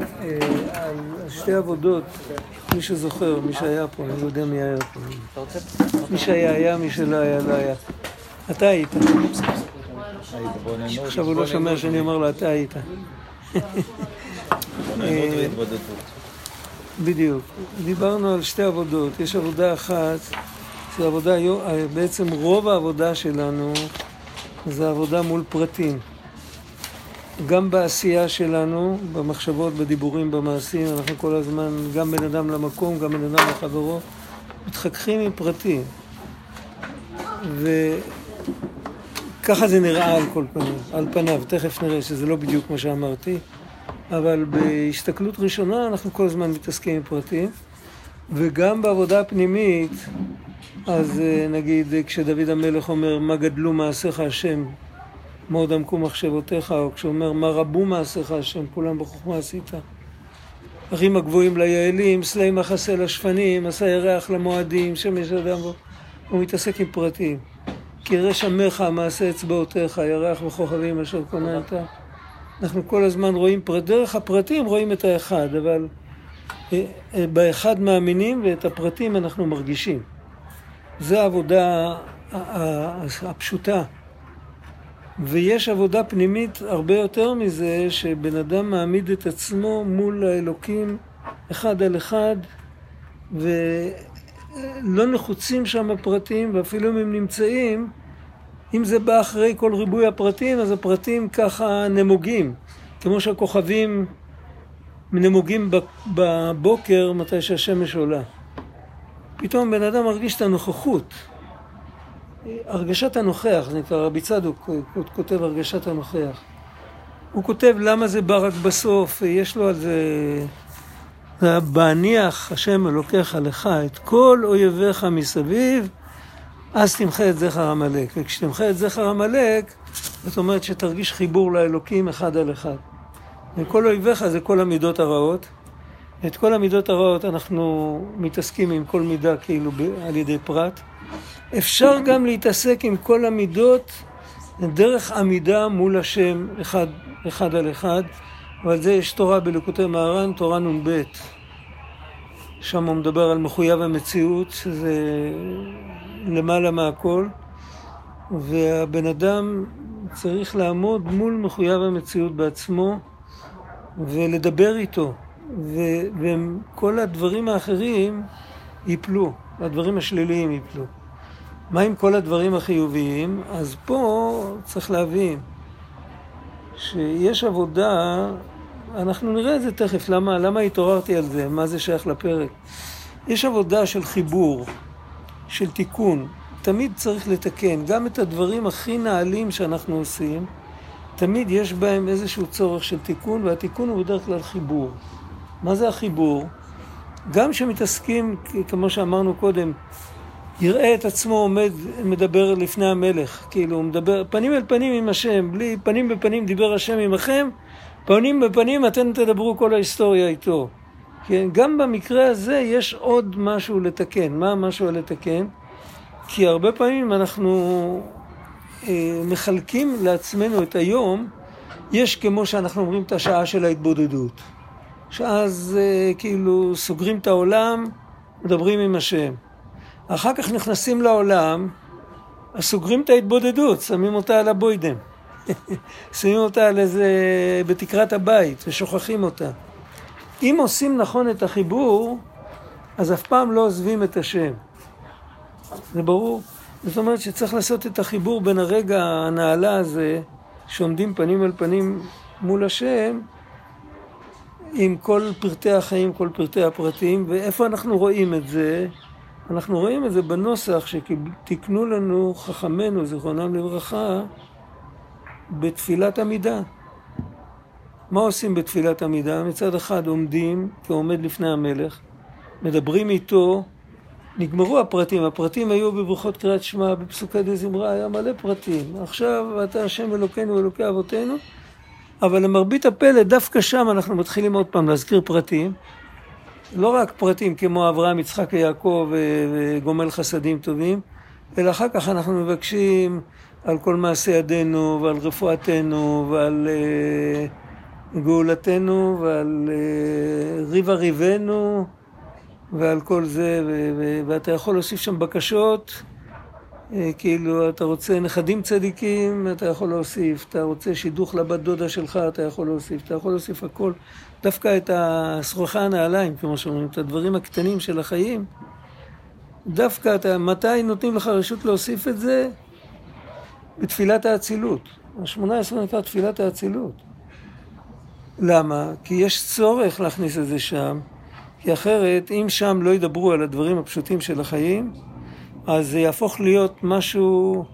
אה, על שתי עבודות, מי שזוכר, מי שהיה פה, אני לא יודע מי היה פה. מי שהיה היה, מי שלא היה לא היה. אתה היית. עכשיו הוא לא שומע שאני אומר לו, אתה היית. אה, בדיוק. דיברנו על שתי עבודות. יש עבודה אחת, זו עבודה, בעצם רוב העבודה שלנו זה עבודה מול פרטים. גם בעשייה שלנו, במחשבות, בדיבורים, במעשים, אנחנו כל הזמן, גם בן אדם למקום, גם בן אדם לחברו, מתחככים עם פרטים. וככה זה נראה על כל פנים, על פניו, תכף נראה שזה לא בדיוק מה שאמרתי, אבל בהסתכלות ראשונה אנחנו כל הזמן מתעסקים עם פרטים, וגם בעבודה הפנימית, אז אה, נגיד כשדוד המלך אומר, מה גדלו מעשיך השם מאוד עמקו מחשבותיך, או כשהוא אומר, מה רבו מעשיך השם, כולם בחוכמה עשית. אחים הגבוהים ליעלים, סלעי מחסה לשפנים, עשה ירח למועדים, שמש אדם בו. הוא מתעסק עם פרטים. כי רש עמך מעשה אצבעותיך, ירח וכוכבים אשר כוננת. אנחנו כל הזמן רואים, דרך הפרטים רואים את האחד, אבל אה, אה, באחד מאמינים ואת הפרטים אנחנו מרגישים. זו העבודה הפשוטה. ויש עבודה פנימית הרבה יותר מזה, שבן אדם מעמיד את עצמו מול האלוקים אחד על אחד, ולא נחוצים שם הפרטים, ואפילו אם הם נמצאים, אם זה בא אחרי כל ריבוי הפרטים, אז הפרטים ככה נמוגים. כמו שהכוכבים נמוגים בבוקר מתי שהשמש עולה. פתאום בן אדם מרגיש את הנוכחות. הרגשת הנוכח, זה נקרא, רבי צדוק כותב הרגשת הנוכח. הוא כותב למה זה בא רק בסוף, יש לו על זה... בהניח השם אלוקיך לך את כל אויביך מסביב, אז תמחה את זכר עמלק. וכשתמחה את זכר עמלק, זאת אומרת שתרגיש חיבור לאלוקים אחד על אחד. וכל אויביך זה כל המידות הרעות. את כל המידות הרעות אנחנו מתעסקים עם כל מידה כאילו על ידי פרט. אפשר גם להתעסק עם כל המידות דרך עמידה מול השם אחד, אחד על אחד, ועל זה יש תורה בלקוטי מהר"ן, תורה נ"ב. שם הוא מדבר על מחויב המציאות, שזה למעלה מהכל, והבן אדם צריך לעמוד מול מחויב המציאות בעצמו ולדבר איתו, וכל הדברים האחרים ייפלו, הדברים השליליים ייפלו. מה עם כל הדברים החיוביים? אז פה צריך להבין שיש עבודה, אנחנו נראה את זה תכף, למה, למה התעוררתי על זה, מה זה שייך לפרק. יש עבודה של חיבור, של תיקון. תמיד צריך לתקן, גם את הדברים הכי נעלים שאנחנו עושים, תמיד יש בהם איזשהו צורך של תיקון, והתיקון הוא בדרך כלל חיבור. מה זה החיבור? גם כשמתעסקים, כמו שאמרנו קודם, יראה את עצמו עומד, מדבר לפני המלך, כאילו, הוא מדבר פנים אל פנים עם השם, בלי פנים בפנים דיבר השם עמכם, פנים בפנים אתם תדברו כל ההיסטוריה איתו. כן? גם במקרה הזה יש עוד משהו לתקן. מה המשהו לתקן? כי הרבה פעמים אנחנו אה, מחלקים לעצמנו את היום, יש כמו שאנחנו אומרים את השעה של ההתבודדות. שאז אה, כאילו סוגרים את העולם, מדברים עם השם. אחר כך נכנסים לעולם, אז סוגרים את ההתבודדות, שמים אותה על הבוידם. שמים אותה על איזה... בתקרת הבית, ושוכחים אותה. אם עושים נכון את החיבור, אז אף פעם לא עוזבים את השם. זה ברור? זאת אומרת שצריך לעשות את החיבור בין הרגע הנעלה הזה, שעומדים פנים אל פנים מול השם, עם כל פרטי החיים, כל פרטי הפרטים, ואיפה אנחנו רואים את זה? אנחנו רואים את זה בנוסח שתיקנו לנו חכמינו, זיכרונם לברכה, בתפילת עמידה. מה עושים בתפילת עמידה? מצד אחד עומדים כעומד לפני המלך, מדברים איתו, נגמרו הפרטים, הפרטים היו בברכות קריאת שמע, בפסוקי דה זמרה, היה מלא פרטים. עכשיו אתה השם אלוקינו אלוקי אבותינו, אבל למרבית הפלא, דווקא שם אנחנו מתחילים עוד פעם להזכיר פרטים. לא רק פרטים כמו אברהם, יצחק ויעקב וגומל חסדים טובים, אלא אחר כך אנחנו מבקשים על כל מעשי ידינו ועל רפואתנו ועל... גאולתנו ועל אה, ריבה ריבנו ועל כל זה, ואתה יכול להוסיף שם בקשות, אה, כאילו אתה רוצה נכדים צדיקים, אתה יכול להוסיף, אתה רוצה שידוך לבת דודה שלך, אתה יכול להוסיף, אתה יכול להוסיף הכל, דווקא את השרוכה הנעליים, כמו שאומרים, את הדברים הקטנים של החיים, דווקא אתה, מתי נותנים לך רשות להוסיף את זה? בתפילת האצילות. השמונה עשרה נקרא תפילת האצילות. למה? כי יש צורך להכניס את זה שם, כי אחרת, אם שם לא ידברו על הדברים הפשוטים של החיים, אז זה יהפוך להיות משהו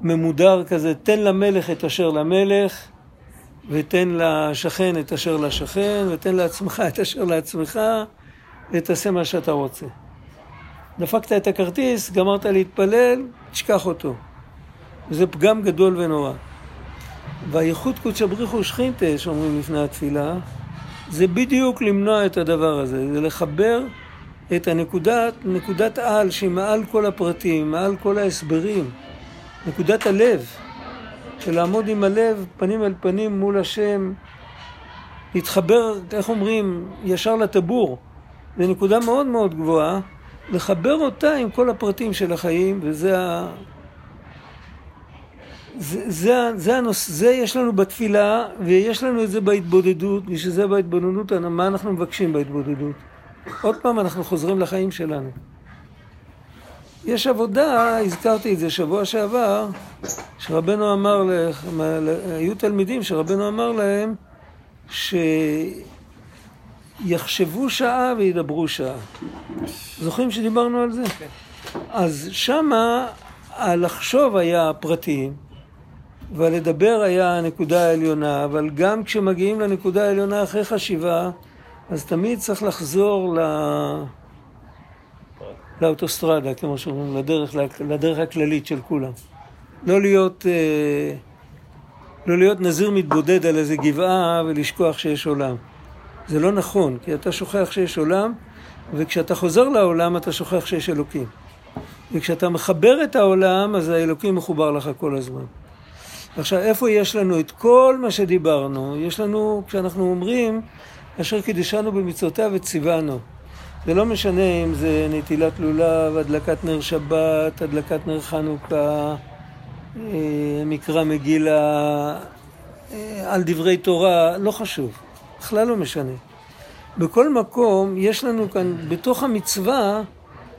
ממודר כזה, תן למלך את אשר למלך, ותן לשכן את אשר לשכן, ותן לעצמך את אשר לעצמך, ותעשה מה שאתה רוצה. דפקת את הכרטיס, גמרת להתפלל, תשכח אותו. זה פגם גדול ונורא. והייחוד קודשא בריחו שכינתה, שאומרים לפני התפילה, זה בדיוק למנוע את הדבר הזה, זה לחבר את הנקודת, נקודת על שהיא מעל כל הפרטים, מעל כל ההסברים, נקודת הלב, של לעמוד עם הלב פנים אל פנים מול השם, להתחבר, איך אומרים, ישר לטבור, זו נקודה מאוד מאוד גבוהה, לחבר אותה עם כל הפרטים של החיים, וזה ה... זה, זה, זה, הנוס, זה יש לנו בתפילה ויש לנו את זה בהתבודדות, ושזה בהתבודדות, מה אנחנו מבקשים בהתבודדות? עוד פעם אנחנו חוזרים לחיים שלנו. יש עבודה, הזכרתי את זה שבוע שעבר, שרבנו אמר, היו תלמידים שרבנו אמר להם שיחשבו שעה וידברו שעה. זוכרים שדיברנו על זה? אז שמה הלחשוב היה פרטים, והלדבר היה הנקודה העליונה, אבל גם כשמגיעים לנקודה העליונה אחרי חשיבה, אז תמיד צריך לחזור ל... לאוטוסטרדה, כמו שאומרים, לדרך, לדרך הכללית של כולם. לא להיות, אה, לא להיות נזיר מתבודד על איזה גבעה ולשכוח שיש עולם. זה לא נכון, כי אתה שוכח שיש עולם, וכשאתה חוזר לעולם אתה שוכח שיש אלוקים. וכשאתה מחבר את העולם, אז האלוקים מחובר לך כל הזמן. עכשיו, איפה יש לנו את כל מה שדיברנו? יש לנו, כשאנחנו אומרים, אשר קידשנו במצוותיו וציוונו. זה לא משנה אם זה נטילת לולב, הדלקת נר שבת, הדלקת נר חנוכה, אה, מקרא מגילה, אה, על דברי תורה, לא חשוב, בכלל לא משנה. בכל מקום יש לנו כאן, בתוך המצווה,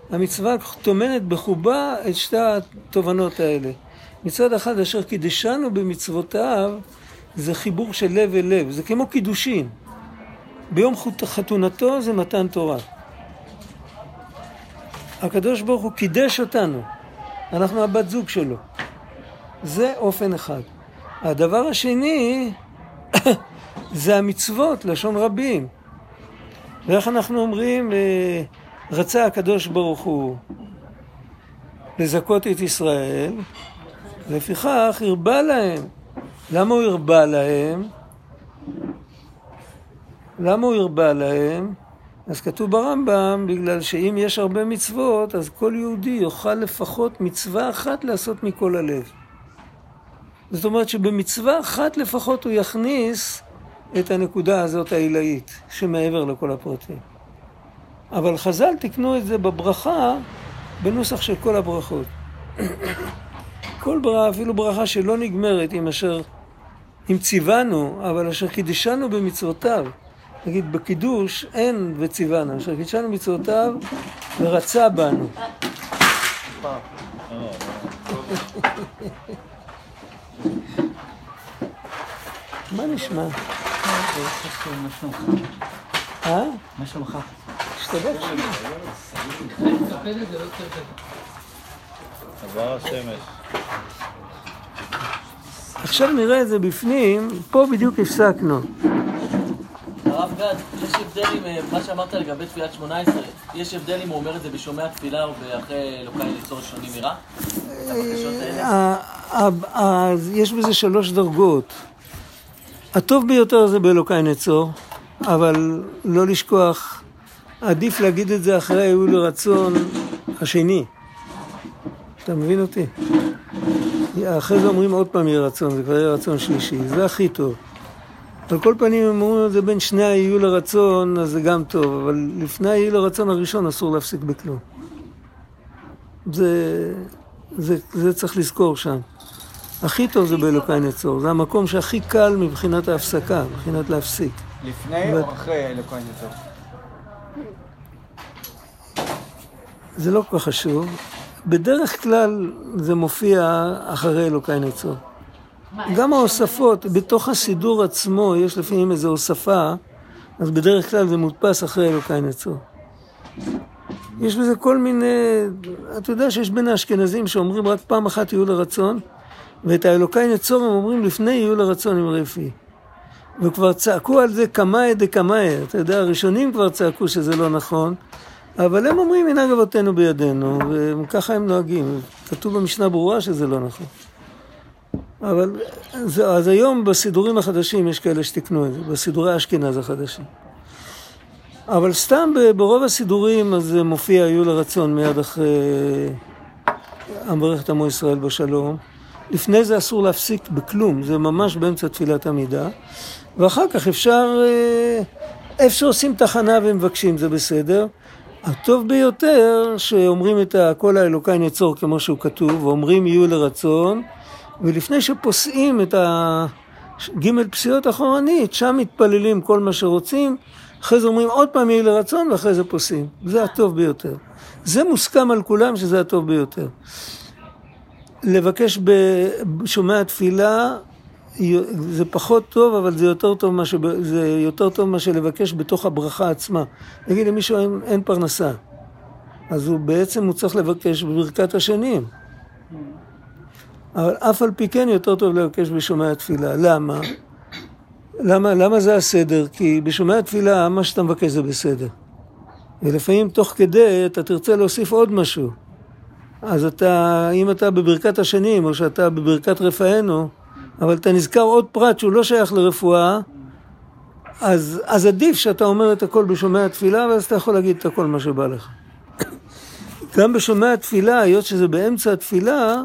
המצווה טומנת בחובה את שתי התובנות האלה. מצד אחד, אשר קידשנו במצוותיו, זה חיבור של לב אל לב, זה כמו קידושין. ביום חתונתו זה מתן תורה. הקדוש ברוך הוא קידש אותנו, אנחנו הבת זוג שלו. זה אופן אחד. הדבר השני זה המצוות, לשון רבים. ואיך אנחנו אומרים, אה, רצה הקדוש ברוך הוא לזכות את ישראל, לפיכך הרבה להם. למה הוא הרבה להם? למה הוא הרבה להם? אז כתוב ברמב"ם, בגלל שאם יש הרבה מצוות, אז כל יהודי יוכל לפחות מצווה אחת לעשות מכל הלב. זאת אומרת שבמצווה אחת לפחות הוא יכניס את הנקודה הזאת העילאית, שמעבר לכל הפרטים. אבל חז"ל תיקנו את זה בברכה, בנוסח של כל הברכות. כל ברכה, אפילו ברכה שלא נגמרת עם אשר, אם ציוונו, אבל אשר קידשנו במצוותיו. נגיד, בקידוש אין וציוונו, אשר קידשנו מצוותיו ורצה בנו. מה נשמע? אה? מה שלומך? השתבח עבר השמש. עכשיו נראה את זה בפנים, פה בדיוק הפסקנו. הרב גד, יש הבדל עם אה, מה שאמרת לגבי תפילת שמונה עשרה, יש הבדל אם הוא אומר את זה בשומע תפילה או אחרי אלוקיי ליצור שונים מרע? אה, יש בזה שלוש דרגות. הטוב ביותר זה באלוקיי נצור, אבל לא לשכוח, עדיף להגיד את זה אחרי היו לרצון השני. אתה מבין אותי? אחרי זה אומרים עוד פעם יהיה רצון, זה כבר יהיה רצון שלישי, זה הכי טוב. על כל פנים, הם אומרים את זה בין שני היהיו לרצון, אז זה גם טוב, אבל לפני היהיו לרצון הראשון אסור להפסיק בכלום. זה, זה, זה צריך לזכור שם. הכי טוב זה באלוקי נצור, זה המקום שהכי קל מבחינת ההפסקה, מבחינת להפסיק. לפני או אחרי אלוקי נצור? זה לא כל כך חשוב. בדרך כלל זה מופיע אחרי אלוקי נצור. גם ההוספות, בתוך הסידור עצמו יש לפעמים איזו הוספה, אז בדרך כלל זה מודפס אחרי אלוקי נצור. יש בזה כל מיני, אתה יודע שיש בין האשכנזים שאומרים רק פעם אחת יהיו לרצון, ואת האלוקי נצור הם אומרים לפני יהיו לרצון עם רפי. וכבר צעקו על זה קמאי דקמאי, אתה יודע, הראשונים כבר צעקו שזה לא נכון, אבל הם אומרים מנהג אבותינו בידינו, וככה הם נוהגים. כתוב במשנה ברורה שזה לא נכון. אבל זה, אז היום בסידורים החדשים יש כאלה שתיקנו את זה, בסידורי אשכנז החדשים. אבל סתם ברוב הסידורים אז מופיע היו לרצון מיד אחרי המברך עמו ישראל בשלום. לפני זה אסור להפסיק בכלום, זה ממש באמצע תפילת עמידה. ואחר כך אפשר, אה, איפה שעושים תחנה ומבקשים זה בסדר. הטוב ביותר שאומרים את הקול האלוקי נצור כמו שהוא כתוב, ואומרים יהיו לרצון, ולפני שפוסעים את הג' פסיעות אחורנית, שם מתפללים כל מה שרוצים, אחרי זה אומרים עוד פעם יהי לרצון ואחרי זה פוסעים. זה הטוב ביותר. זה מוסכם על כולם שזה הטוב ביותר. לבקש בשומע תפילה זה פחות טוב, אבל זה יותר טוב מה, שב, זה יותר טוב מה שלבקש בתוך הברכה עצמה. נגיד למישהו אין, אין פרנסה, אז הוא בעצם הוא צריך לבקש בברכת השנים. אבל אף על פי כן יותר טוב לבקש בשומע תפילה. למה? למה, למה זה הסדר? כי בשומע תפילה מה שאתה מבקש זה בסדר. ולפעמים תוך כדי אתה תרצה להוסיף עוד משהו. אז אתה, אם אתה בברכת השנים, או שאתה בברכת רפאנו, אבל אתה נזכר עוד פרט שהוא לא שייך לרפואה, אז, אז עדיף שאתה אומר את הכל בשומע התפילה, ואז אתה יכול להגיד את הכל מה שבא לך. גם בשומע התפילה, היות שזה באמצע התפילה,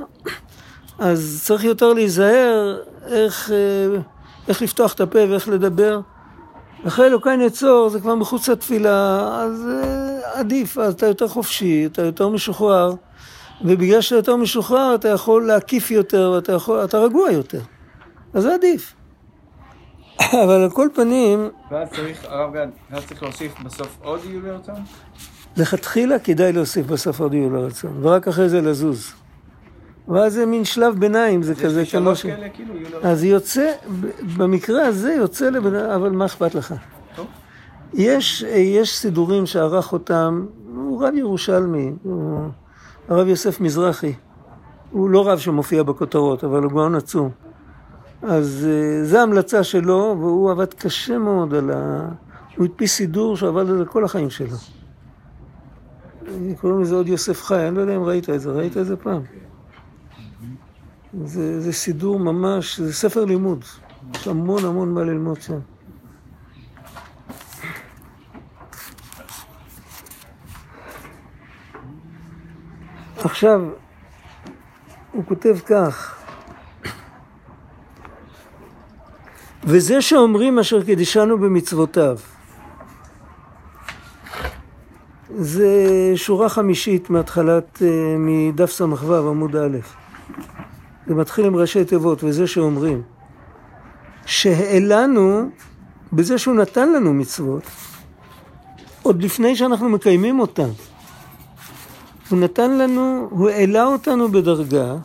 אז צריך יותר להיזהר איך, אה, איך לפתוח את הפה ואיך לדבר. אחרי אלוקי נצור זה כבר מחוץ לתפילה, אז אה, עדיף, אז אתה יותר חופשי, אתה יותר משוחרר, ובגלל שאתה יותר משוחרר אתה יכול להקיף יותר, ואתה יכול, אתה רגוע יותר. אז זה עדיף. אבל על כל פנים... ואז צריך, הרב גד, ואז צריך להוסיף בסוף עוד יהיו לרצון? לכתחילה כדאי להוסיף בסוף עוד יהיו לרצון, ורק אחרי זה לזוז. ואז זה מין שלב ביניים, זה כזה כמו ש... כאלה, כאילו. אז יוצא, במקרה הזה יוצא לבן אבל מה אכפת לך? טוב. יש, יש סידורים שערך אותם, הוא רב ירושלמי, הוא הרב יוסף מזרחי. הוא לא רב שמופיע בכותרות, אבל הוא גאון עצום. אז אה, זו המלצה שלו, והוא עבד קשה מאוד על ה... הוא הדפיס סידור שעבד על זה כל החיים שלו. קוראים לזה עוד יוסף חי, אני לא יודע אם ראית את זה, ראית את זה פעם? זה, זה סידור ממש, זה ספר לימוד, יש המון המון מה ללמוד שם. עכשיו, הוא כותב כך, וזה שאומרים אשר קידישנו במצוותיו. זה שורה חמישית מהתחלת, אה, מדף ס"ו עמוד א'. זה מתחיל עם ראשי תיבות, וזה שאומרים. שהעלנו בזה שהוא נתן לנו מצוות, עוד לפני שאנחנו מקיימים אותן. הוא נתן לנו, הוא העלה אותנו בדרגה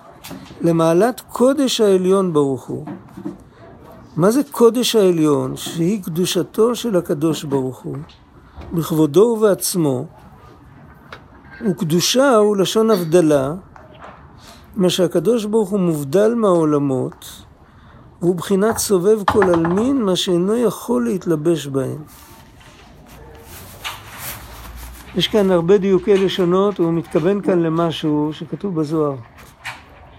למעלת קודש העליון ברוך הוא. מה זה קודש העליון? שהיא קדושתו של הקדוש ברוך הוא, בכבודו ובעצמו, וקדושה הוא לשון הבדלה, מה שהקדוש ברוך הוא מובדל מהעולמות, והוא בחינת סובב כל עלמין, מה שאינו יכול להתלבש בהם. יש כאן הרבה דיוקי לשונות, והוא מתכוון כאן למשהו שכתוב בזוהר.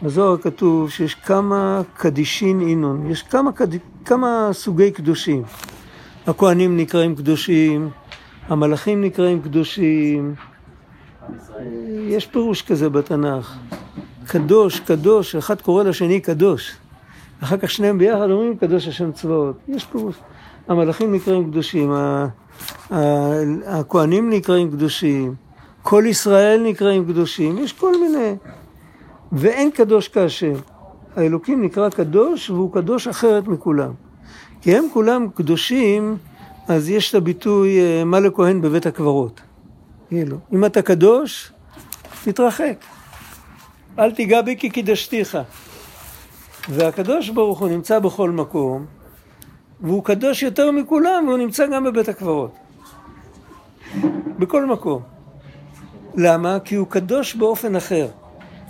בזוהר כתוב שיש כמה קדישין אינון, יש כמה, קד... כמה סוגי קדושים. הכהנים נקראים קדושים, המלאכים נקראים קדושים, יש פירוש כזה בתנ"ך. קדוש, קדוש, אחד קורא לשני קדוש. אחר כך שניהם ביחד אומרים קדוש השם צבאות. יש פירוש. המלאכים נקראים קדושים, ה- ה- הכהנים נקראים קדושים, כל ישראל נקראים קדושים, יש כל מיני. ואין קדוש כהשם. האלוקים נקרא קדוש והוא קדוש אחרת מכולם. כי הם כולם קדושים, אז יש את הביטוי אה, מה לכהן בבית הקברות. כאילו, אם אתה קדוש, תתרחק. אל תיגע בי כי קידשתיך. והקדוש ברוך הוא נמצא בכל מקום, והוא קדוש יותר מכולם, והוא נמצא גם בבית הקברות. בכל מקום. למה? כי הוא קדוש באופן אחר.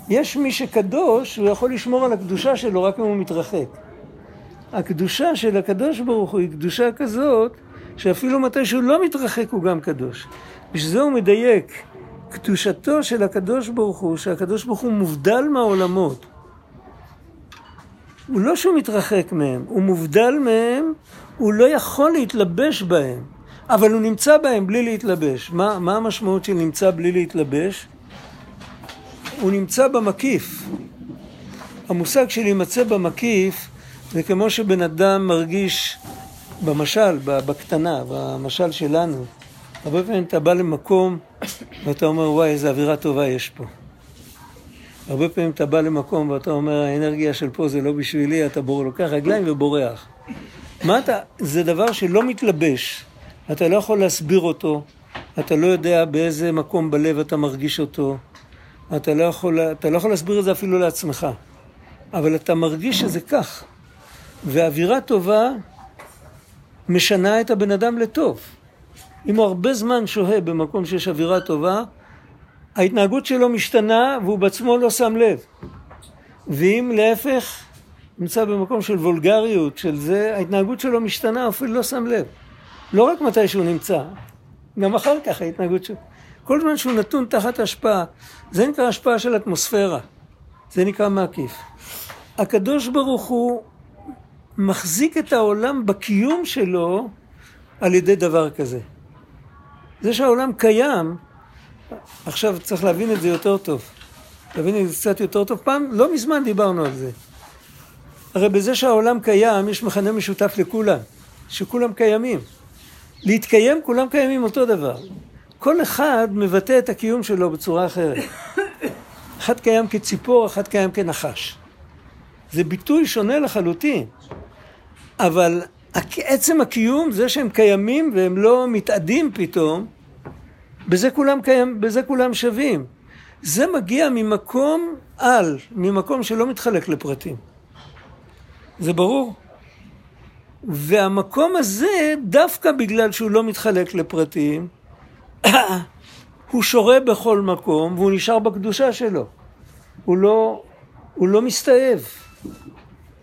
יש מי שקדוש, הוא יכול לשמור על הקדושה שלו רק אם הוא מתרחק. הקדושה של הקדוש ברוך הוא היא קדושה כזאת, שאפילו מתי שהוא לא מתרחק הוא גם קדוש. בשביל זה הוא מדייק. קדושתו של הקדוש ברוך הוא, שהקדוש ברוך הוא מובדל מהעולמות. הוא לא שהוא מתרחק מהם, הוא מובדל מהם, הוא לא יכול להתלבש בהם, אבל הוא נמצא בהם בלי להתלבש. מה, מה המשמעות של נמצא בלי להתלבש? הוא נמצא במקיף. המושג של להימצא במקיף זה כמו שבן אדם מרגיש במשל, בקטנה, במשל שלנו. הרבה פעמים אתה בא למקום ואתה אומר, וואי, איזה אווירה טובה יש פה. הרבה פעמים אתה בא למקום ואתה אומר, האנרגיה של פה זה לא בשבילי, אתה בור, לוקח רגליים ובורח. מה אתה, זה דבר שלא מתלבש, אתה לא יכול להסביר אותו, אתה לא יודע באיזה מקום בלב אתה מרגיש אותו, אתה לא יכול, אתה לא יכול להסביר את זה אפילו לעצמך, אבל אתה מרגיש שזה כך. ואווירה טובה משנה את הבן אדם לטוב. אם הוא הרבה זמן שוהה במקום שיש אווירה טובה, ההתנהגות שלו משתנה והוא בעצמו לא שם לב. ואם להפך, נמצא במקום של וולגריות, של זה, ההתנהגות שלו משתנה, הוא אפילו לא שם לב. לא רק מתי שהוא נמצא, גם אחר כך ההתנהגות שלו. כל זמן שהוא נתון תחת השפעה, זה נקרא השפעה של אטמוספירה, זה נקרא מעקיף. הקדוש ברוך הוא מחזיק את העולם בקיום שלו על ידי דבר כזה. זה שהעולם קיים, עכשיו צריך להבין את זה יותר טוב. להבין את זה קצת יותר טוב. פעם, לא מזמן דיברנו על זה. הרי בזה שהעולם קיים, יש מכנה משותף לכולם, שכולם קיימים. להתקיים, כולם קיימים אותו דבר. כל אחד מבטא את הקיום שלו בצורה אחרת. אחד קיים כציפור, אחד קיים כנחש. זה ביטוי שונה לחלוטין. אבל עצם הקיום, זה שהם קיימים והם לא מתאדים פתאום, בזה כולם, קיים, בזה כולם שווים. זה מגיע ממקום על, ממקום שלא מתחלק לפרטים. זה ברור. והמקום הזה, דווקא בגלל שהוא לא מתחלק לפרטים, הוא שורה בכל מקום והוא נשאר בקדושה שלו. הוא לא, הוא לא מסתאב.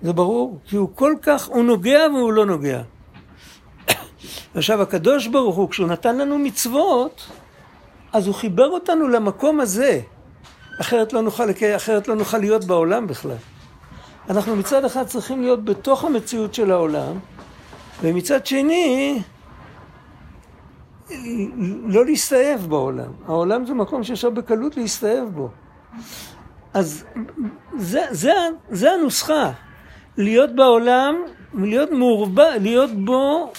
זה ברור, כי הוא כל כך, הוא נוגע והוא לא נוגע. עכשיו, הקדוש ברוך הוא, כשהוא נתן לנו מצוות, אז הוא חיבר אותנו למקום הזה. אחרת לא נוכל, אחרת לא נוכל להיות בעולם בכלל. אנחנו מצד אחד צריכים להיות בתוך המציאות של העולם, ומצד שני, לא להסתאב בעולם. העולם זה מקום שאפשר בקלות להסתאב בו. אז זה, זה, זה הנוסחה. להיות בעולם, להיות מעורבב, להיות בו,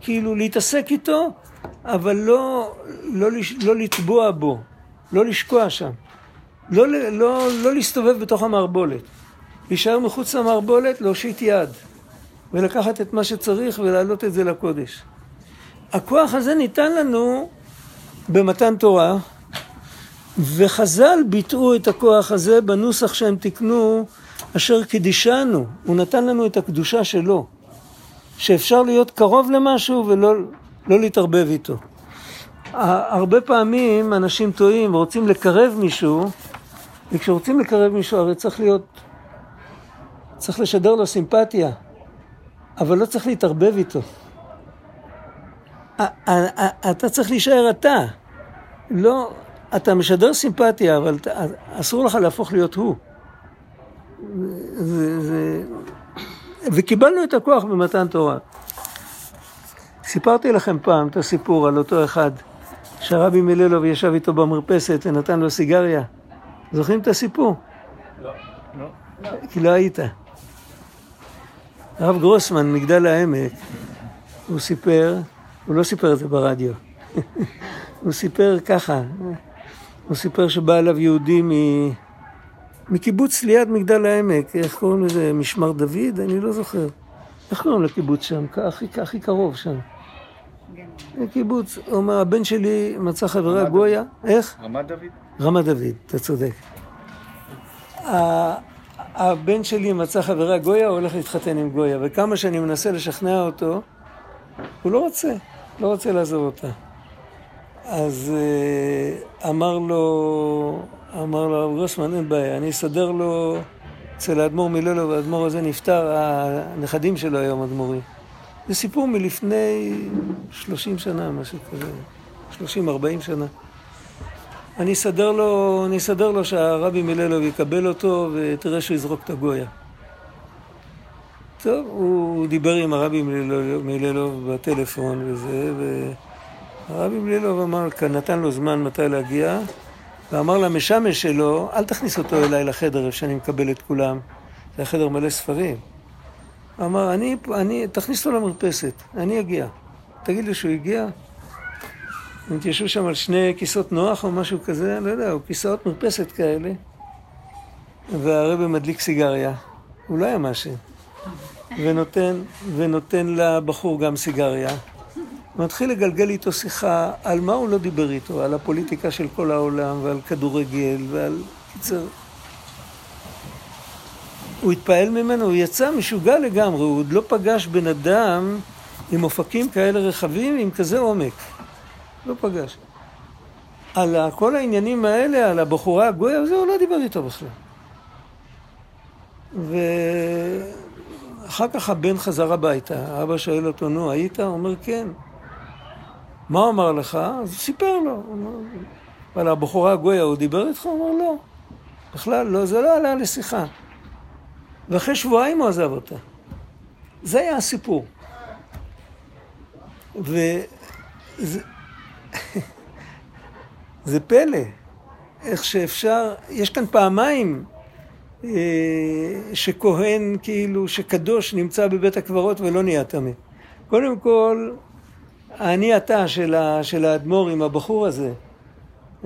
כאילו להתעסק איתו, אבל לא, לא, לא לטבוע בו, לא לשקוע שם. לא, לא, לא להסתובב בתוך המערבולת. להישאר מחוץ למערבולת, להושיט יד, ולקחת את מה שצריך ולהעלות את זה לקודש. הכוח הזה ניתן לנו במתן תורה, וחז"ל ביטאו את הכוח הזה בנוסח שהם תיקנו, אשר קידישנו, הוא נתן לנו את הקדושה שלו, שאפשר להיות קרוב למשהו ולא לא להתערבב איתו. הרבה פעמים אנשים טועים ורוצים לקרב מישהו, וכשרוצים לקרב מישהו הרי צריך להיות, צריך לשדר לו סימפתיה, אבל לא צריך להתערבב איתו. אתה צריך להישאר אתה. לא, אתה משדר סימפתיה, אבל אסור לך להפוך להיות הוא. זה, זה... וקיבלנו את הכוח במתן תורה. סיפרתי לכם פעם את הסיפור על אותו אחד שהרבי מלילוב ישב איתו במרפסת ונתן לו סיגריה. זוכרים את הסיפור? לא. כי לא היית. הרב גרוסמן, מגדל העמק, הוא סיפר, הוא לא סיפר את זה ברדיו, הוא סיפר ככה, הוא סיפר שבא אליו יהודי. מקיבוץ ליד מגדל העמק, איך קוראים לזה? משמר דוד? אני לא זוכר. איך קוראים לקיבוץ שם? הכי, הכי קרוב שם. קיבוץ, הוא אומר, הבן שלי מצא חברה גויה. איך? רמת דוד? רמת דוד, אתה צודק. הבן שלי מצא חברה גויה, הוא הולך להתחתן עם גויה, וכמה שאני מנסה לשכנע אותו, הוא לא רוצה, לא רוצה לעזוב אותה. אז אה, אמר לו, אמר לו הרב גרוסמן, אין בעיה, אני אסדר לו אצל האדמו"ר מילולו, והאדמו"ר הזה נפטר, הנכדים שלו היום אדמו"רים. זה סיפור מלפני 30 שנה, משהו כזה, 30-40 שנה. אני אסדר לו, אני אסדר לו שהרבי מיללוב יקבל אותו ותראה שהוא יזרוק את הגויה. טוב, הוא דיבר עם הרבי מיללוב בטלפון וזה, והרבי מיללוב אמר, נתן לו זמן מתי להגיע, ואמר למשמש שלו, אל תכניס אותו אליי לחדר איפה שאני מקבל את כולם, זה החדר מלא ספרים. אמר, אני, אני, תכניס אותו למרפסת, אני אגיע. תגיד לי שהוא הגיע, הם התיישבו שם על שני כיסאות נוח או משהו כזה, לא יודע, או כיסאות מרפסת כאלה, והרבא מדליק סיגריה. הוא לא היה מעשן. ונותן, ונותן לבחור גם סיגריה. מתחיל לגלגל איתו שיחה על מה הוא לא דיבר איתו, על הפוליטיקה של כל העולם ועל כדורגל ועל... קיצר. הוא התפעל ממנו, הוא יצא משוגע לגמרי, הוא עוד לא פגש בן אדם עם אופקים כאלה רחבים, עם כזה עומק. לא פגש. על כל העניינים האלה, על הבחורה הגויה, וזה הוא לא דיבר איתו בכלל. ואחר כך הבן חזר הביתה, אבא שואל אותו, נו, היית? הוא אומר, כן. מה הוא אמר לך? אז הוא סיפר לו. על הבחורה הגויה, הוא דיבר איתך? הוא אומר, לא. בכלל, לא, זה לא עלה לשיחה. ואחרי שבועיים הוא עזב אותה. זה היה הסיפור. וזה... זה פלא, איך שאפשר, יש כאן פעמיים אה, שכהן כאילו, שקדוש נמצא בבית הקברות ולא נהיה טמא. קודם כל, האני אתה של, ה, של האדמו"ר עם הבחור הזה,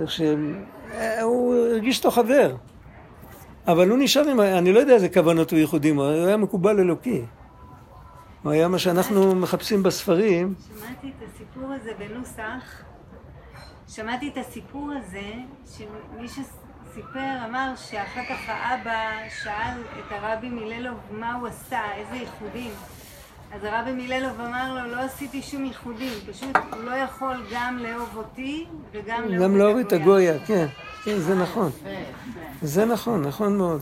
איך שהוא הרגיש אותו חבר, אבל הוא נשאר עם, אני לא יודע איזה כוונות הוא ייחודים, הוא היה מקובל אלוקי. הוא היה מה שאנחנו מחפשים בספרים. שמעתי את הסיפור הזה בנוסח, שמעתי את הסיפור הזה, שמי שסיפר אמר שאחר כך האבא שאל את הרבי מיללוב מה הוא עשה, איזה ייחודים. אז הרבי מיללוב אמר לו, לא עשיתי שום ייחודים, פשוט הוא לא יכול גם לאהוב אותי וגם לאהוב גם לאהוב את הגויה. הגויה, כן, כן, זה נכון. זה נכון, נכון מאוד.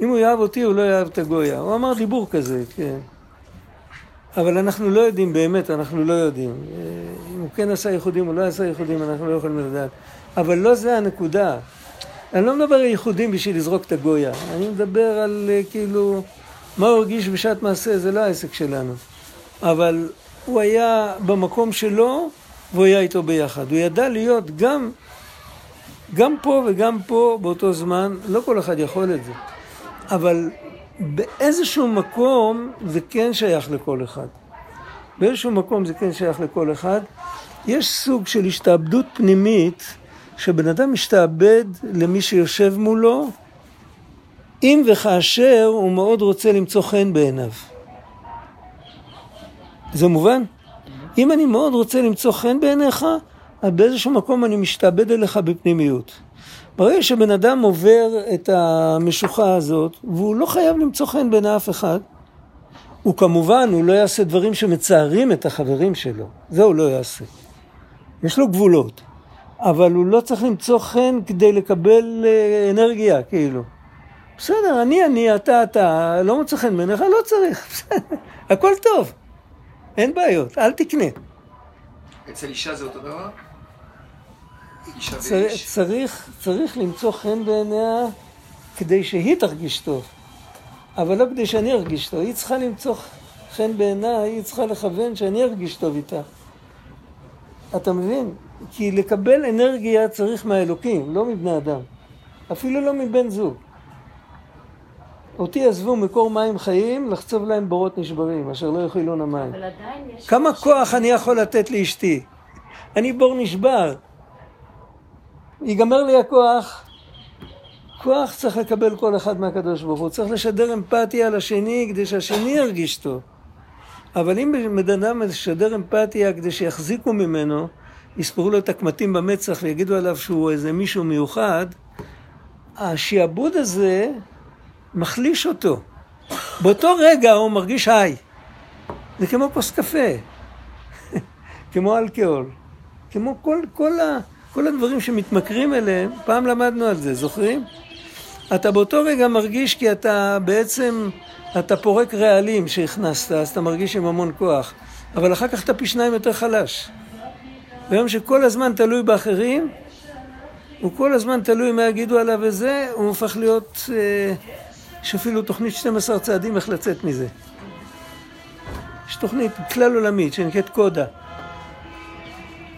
אם הוא יאהב אותי, הוא לא יאהב את הגויה. הוא אמר דיבור כזה, כן. אבל אנחנו לא יודעים באמת, אנחנו לא יודעים. אה, אם הוא כן עשה ייחודים או לא עשה ייחודים, אנחנו לא יכולים לדעת. אבל לא זה הנקודה. אני לא מדבר על ייחודים בשביל לזרוק את הגויה. אני מדבר על אה, כאילו, מה הוא הרגיש בשעת מעשה, זה לא העסק שלנו. אבל הוא היה במקום שלו, והוא היה איתו ביחד. הוא ידע להיות גם, גם פה וגם פה באותו זמן, לא כל אחד יכול את זה. אבל באיזשהו מקום זה כן שייך לכל אחד. באיזשהו מקום זה כן שייך לכל אחד. יש סוג של השתעבדות פנימית, שבן אדם משתעבד למי שיושב מולו, אם וכאשר הוא מאוד רוצה למצוא חן בעיניו. זה מובן? אם אני מאוד רוצה למצוא חן בעיניך, אז באיזשהו מקום אני משתעבד אליך בפנימיות. ברגע שבן אדם עובר את המשוכה הזאת, והוא לא חייב למצוא חן בין אף אחד, הוא כמובן, הוא לא יעשה דברים שמצערים את החברים שלו. זה הוא לא יעשה. יש לו גבולות. אבל הוא לא צריך למצוא חן כדי לקבל אה, אנרגיה, כאילו. בסדר, אני אני, אתה אתה, לא מוצא חן בעיניך, לא צריך, בסדר, הכל טוב. אין בעיות, אל תקנה. אצל אישה זה אותו דבר? אישה צר, ואיש? צריך, צריך למצוא חן בעיניה כדי שהיא תרגיש טוב, אבל לא כדי שאני ארגיש טוב. היא צריכה למצוא חן בעיניי, היא צריכה לכוון שאני ארגיש טוב איתה. אתה מבין? כי לקבל אנרגיה צריך מהאלוקים, לא מבני אדם. אפילו לא מבן זוג. אותי עזבו מקור מים חיים, לחצוב להם בורות נשברים, אשר לא יכילון המים. אבל עדיין יש... כמה כוח אני יכול לתת לאשתי? אני בור נשבר. ייגמר לי הכוח. כוח צריך לקבל כל אחד מהקדוש ברוך הוא. צריך לשדר אמפתיה לשני כדי שהשני ירגיש טוב. אבל אם בן אדם משדר אמפתיה כדי שיחזיקו ממנו, יספרו לו את הקמטים במצח ויגידו עליו שהוא איזה מישהו מיוחד, השעבוד הזה מחליש אותו. באותו רגע הוא מרגיש היי. זה כמו כוס קפה, כמו אלכוהול, כמו כל, כל, ה, כל הדברים שמתמכרים אליהם, פעם למדנו על זה, זוכרים? אתה באותו רגע מרגיש כי אתה בעצם, אתה פורק רעלים שהכנסת, אז אתה מרגיש עם המון כוח, אבל אחר כך אתה פי שניים יותר חלש. ביום שכל הזמן תלוי באחרים, הוא כל הזמן תלוי מה יגידו עליו וזה, הוא הופך להיות, אה, יש אפילו תוכנית 12 צעדים איך לצאת מזה. יש תוכנית כלל עולמית שנקראת קודה,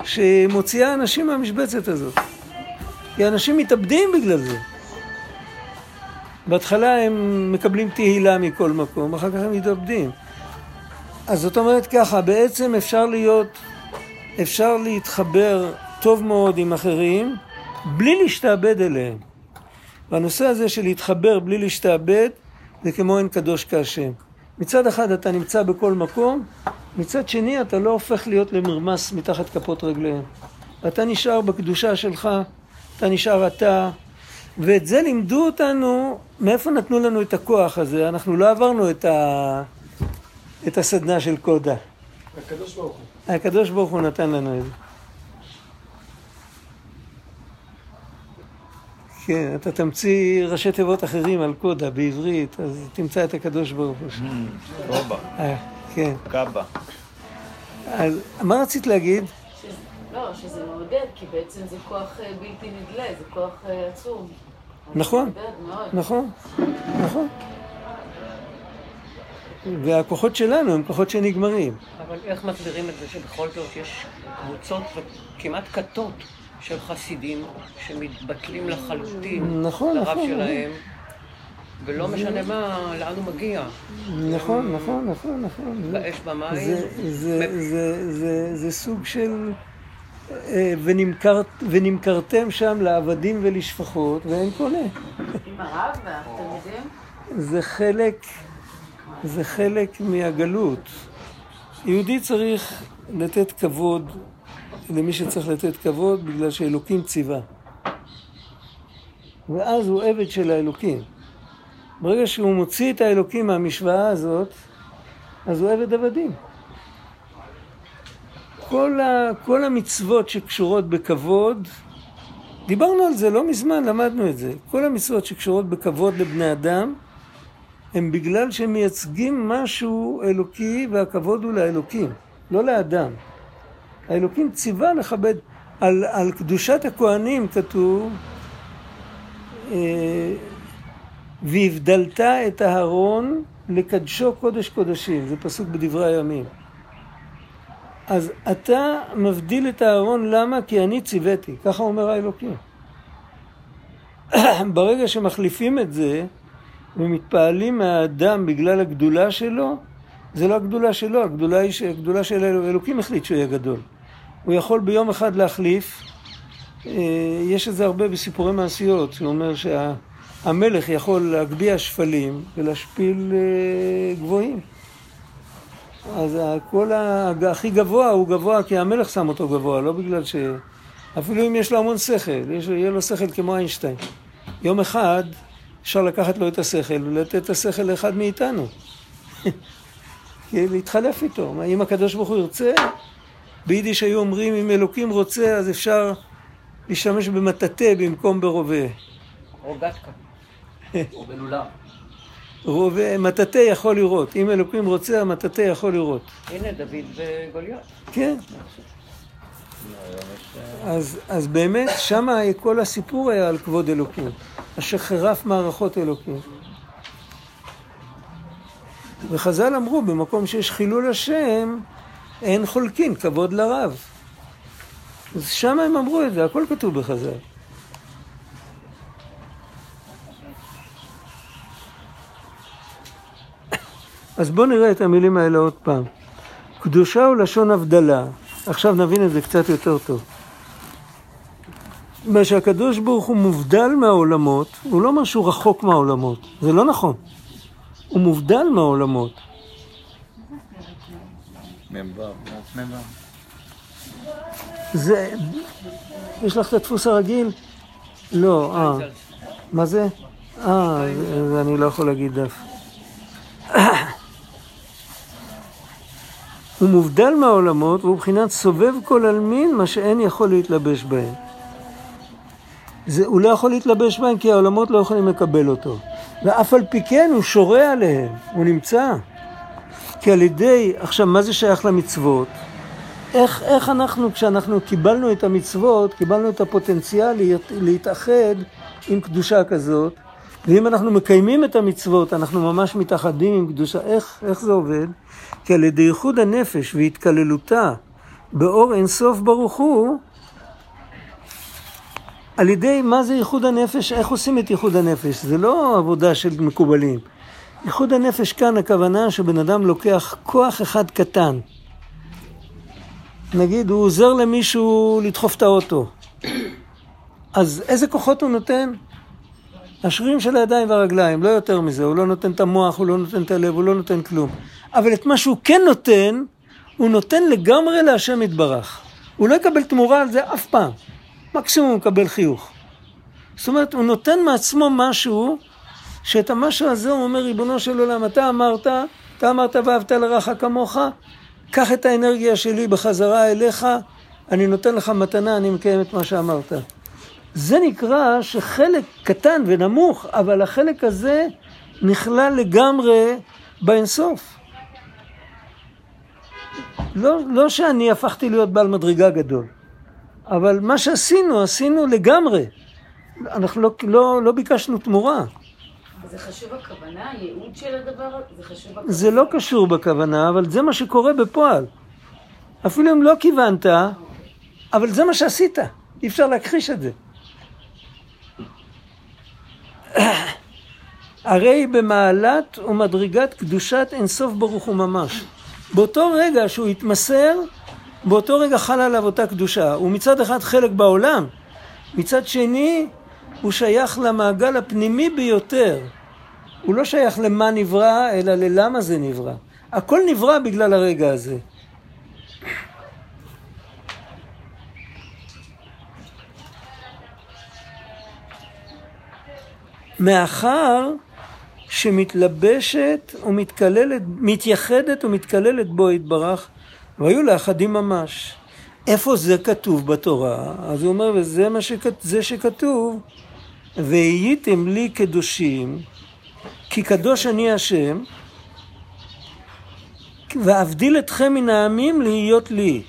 שמוציאה אנשים מהמשבצת הזאת. כי אנשים מתאבדים בגלל זה. בהתחלה הם מקבלים תהילה מכל מקום, אחר כך הם מתאבדים. אז זאת אומרת ככה, בעצם אפשר להיות, אפשר להתחבר טוב מאוד עם אחרים, בלי להשתעבד אליהם. והנושא הזה של להתחבר בלי להשתעבד, זה כמו אין קדוש כהשם. מצד אחד אתה נמצא בכל מקום, מצד שני אתה לא הופך להיות למרמס מתחת כפות רגליהם. אתה נשאר בקדושה שלך, אתה נשאר אתה, ואת זה לימדו אותנו, מאיפה נתנו לנו את הכוח הזה? אנחנו לא עברנו את, ה... את הסדנה של קודה. הקדוש ברוך הוא. הקדוש ברוך הוא נתן לנו את זה. כן, אתה תמציא ראשי תיבות אחרים על קודה בעברית, אז תמצא את הקדוש ברוך הוא שם. רובה, אה, כן. קאבה. אז מה רצית להגיד? לא, שזה מעודד, כי בעצם זה כוח אה, בלתי נדלה, זה כוח אה, עצום. נכון. נכון, נכון. והכוחות שלנו הם כוחות שנגמרים. אבל איך מסבירים את זה שבכל זאת יש קבוצות כמעט כתות של חסידים שמתבטלים לחלוטין נכון, לרב נכון, שלהם, ולא משנה מה, לאן הוא מגיע. נכון, נכון, נכון, נכון. זה- באש במים. זה, זה, זה, זה, זה סוג של... אה, ונמכר, ונמכרתם שם לעבדים ולשפחות, ואין קונה. עם הרב והתלמידים? זה חלק, זה חלק מהגלות. יהודי צריך לתת כבוד למי שצריך לתת כבוד בגלל שאלוקים ציווה. ואז הוא עבד של האלוקים. ברגע שהוא מוציא את האלוקים מהמשוואה הזאת, אז הוא עבד עבדים. כל, ה, כל המצוות שקשורות בכבוד, דיברנו על זה לא מזמן, למדנו את זה. כל המצוות שקשורות בכבוד לבני אדם, הם בגלל שהם מייצגים משהו אלוקי, והכבוד הוא לאלוקים, לא לאדם. האלוקים ציווה לכבד, על, על קדושת הכהנים כתוב, אה, והבדלת את אהרון לקדשו קודש קודשים, זה פסוק בדברי הימים. אז אתה מבדיל את אהרון, למה? כי אני ציוויתי, ככה אומר האלוקים. ברגע שמחליפים את זה ומתפעלים מהאדם בגלל הגדולה שלו, זה לא הגדולה שלו, הגדולה, היא, הגדולה של אלו- אלוקים החליט שהוא יהיה גדול. הוא יכול ביום אחד להחליף, אה, יש את זה הרבה בסיפורי מעשיות, שהוא אומר שהמלך יכול להגביה שפלים ולהשפיל אה, גבוהים. אז הג- הכי גבוה הוא גבוה כי המלך שם אותו גבוה, לא בגלל ש... אפילו אם יש לו המון שכל, יש, יהיה לו שכל כמו איינשטיין. יום אחד אפשר לקחת לו את השכל ולתת את השכל לאחד מאיתנו. להתחלף איתו. אם הקדוש ברוך הוא ירצה, ביידיש היו אומרים אם אלוקים רוצה אז אפשר להשתמש במטאטא במקום ברובה. רוגטקה. או בלולב. רובה, מטאטא יכול לראות. אם אלוקים רוצה, המטאטא יכול לראות. הנה דוד וגוליית. כן. אז, אז באמת, שם כל הסיפור היה על כבוד אלוקים. אשר חירף מערכות אלוקים. וחז"ל אמרו, במקום שיש חילול השם, אין חולקין, כבוד לרב. אז שם הם אמרו את זה, הכל כתוב בחז"ל. אז בואו נראה את המילים האלה עוד פעם. קדושה הוא לשון הבדלה. עכשיו נבין את זה קצת יותר טוב. מה שהקדוש ברוך הוא מובדל מהעולמות, הוא לא אומר שהוא רחוק מהעולמות, זה לא נכון. הוא מובדל מהעולמות. מ"ו. זה... יש לך את הדפוס הרגיל? לא, אה. מה זה? אה, אני לא יכול להגיד דף. הוא מובדל מהעולמות והוא מבחינת סובב כל עלמין מה שאין יכול להתלבש בהם. זה, הוא לא יכול להתלבש בהם כי העולמות לא יכולים לקבל אותו. ואף על פי כן הוא שורה עליהם, הוא נמצא. כי על ידי, עכשיו מה זה שייך למצוות? איך, איך אנחנו, כשאנחנו קיבלנו את המצוות, קיבלנו את הפוטנציאל להת- להתאחד עם קדושה כזאת, ואם אנחנו מקיימים את המצוות, אנחנו ממש מתאחדים עם קדושה, איך, איך זה עובד? כי על ידי ייחוד הנפש והתקללותה באור אינסוף ברוך הוא, על ידי מה זה ייחוד הנפש, איך עושים את ייחוד הנפש? זה לא עבודה של מקובלים. ייחוד הנפש כאן הכוונה שבן אדם לוקח כוח אחד קטן. נגיד הוא עוזר למישהו לדחוף את האוטו. אז איזה כוחות הוא נותן? השרירים של הידיים והרגליים, לא יותר מזה. הוא לא נותן את המוח, הוא לא נותן את הלב, הוא לא נותן כלום. אבל את מה שהוא כן נותן, הוא נותן לגמרי להשם יתברך. הוא לא יקבל תמורה על זה אף פעם. מקסימום הוא מקבל חיוך. זאת אומרת, הוא נותן מעצמו משהו, שאת המשהו הזה הוא אומר, ריבונו של עולם, אתה אמרת, אתה אמרת ואהבת לרעך כמוך, קח את האנרגיה שלי בחזרה אליך, אני נותן לך מתנה, אני מקיים את מה שאמרת. זה נקרא שחלק קטן ונמוך, אבל החלק הזה נכלל לגמרי באינסוף. לא, לא שאני הפכתי להיות בעל מדרגה גדול, אבל מה שעשינו, עשינו לגמרי. אנחנו לא, לא, לא ביקשנו תמורה. זה הדבר? זה חשוב הכוונה? זה לא קשור בכוונה, אבל זה מה שקורה בפועל. אפילו אם לא כיוונת, אבל זה מה שעשית. אי אפשר להכחיש את זה. הרי במעלת ומדרגת קדושת אינסוף ברוך הוא ממש. באותו רגע שהוא התמסר, באותו רגע חלה עליו אותה קדושה. הוא מצד אחד חלק בעולם, מצד שני הוא שייך למעגל הפנימי ביותר. הוא לא שייך למה נברא, אלא ללמה זה נברא. הכל נברא בגלל הרגע הזה. מאחר שמתלבשת ומתקללת, מתייחדת ומתקללת בו יתברך, והיו לאחדים ממש. איפה זה כתוב בתורה? אז הוא אומר, וזה מה שכת, שכתוב, והייתם לי קדושים, כי קדוש אני השם, ואבדיל אתכם מן העמים להיות לי.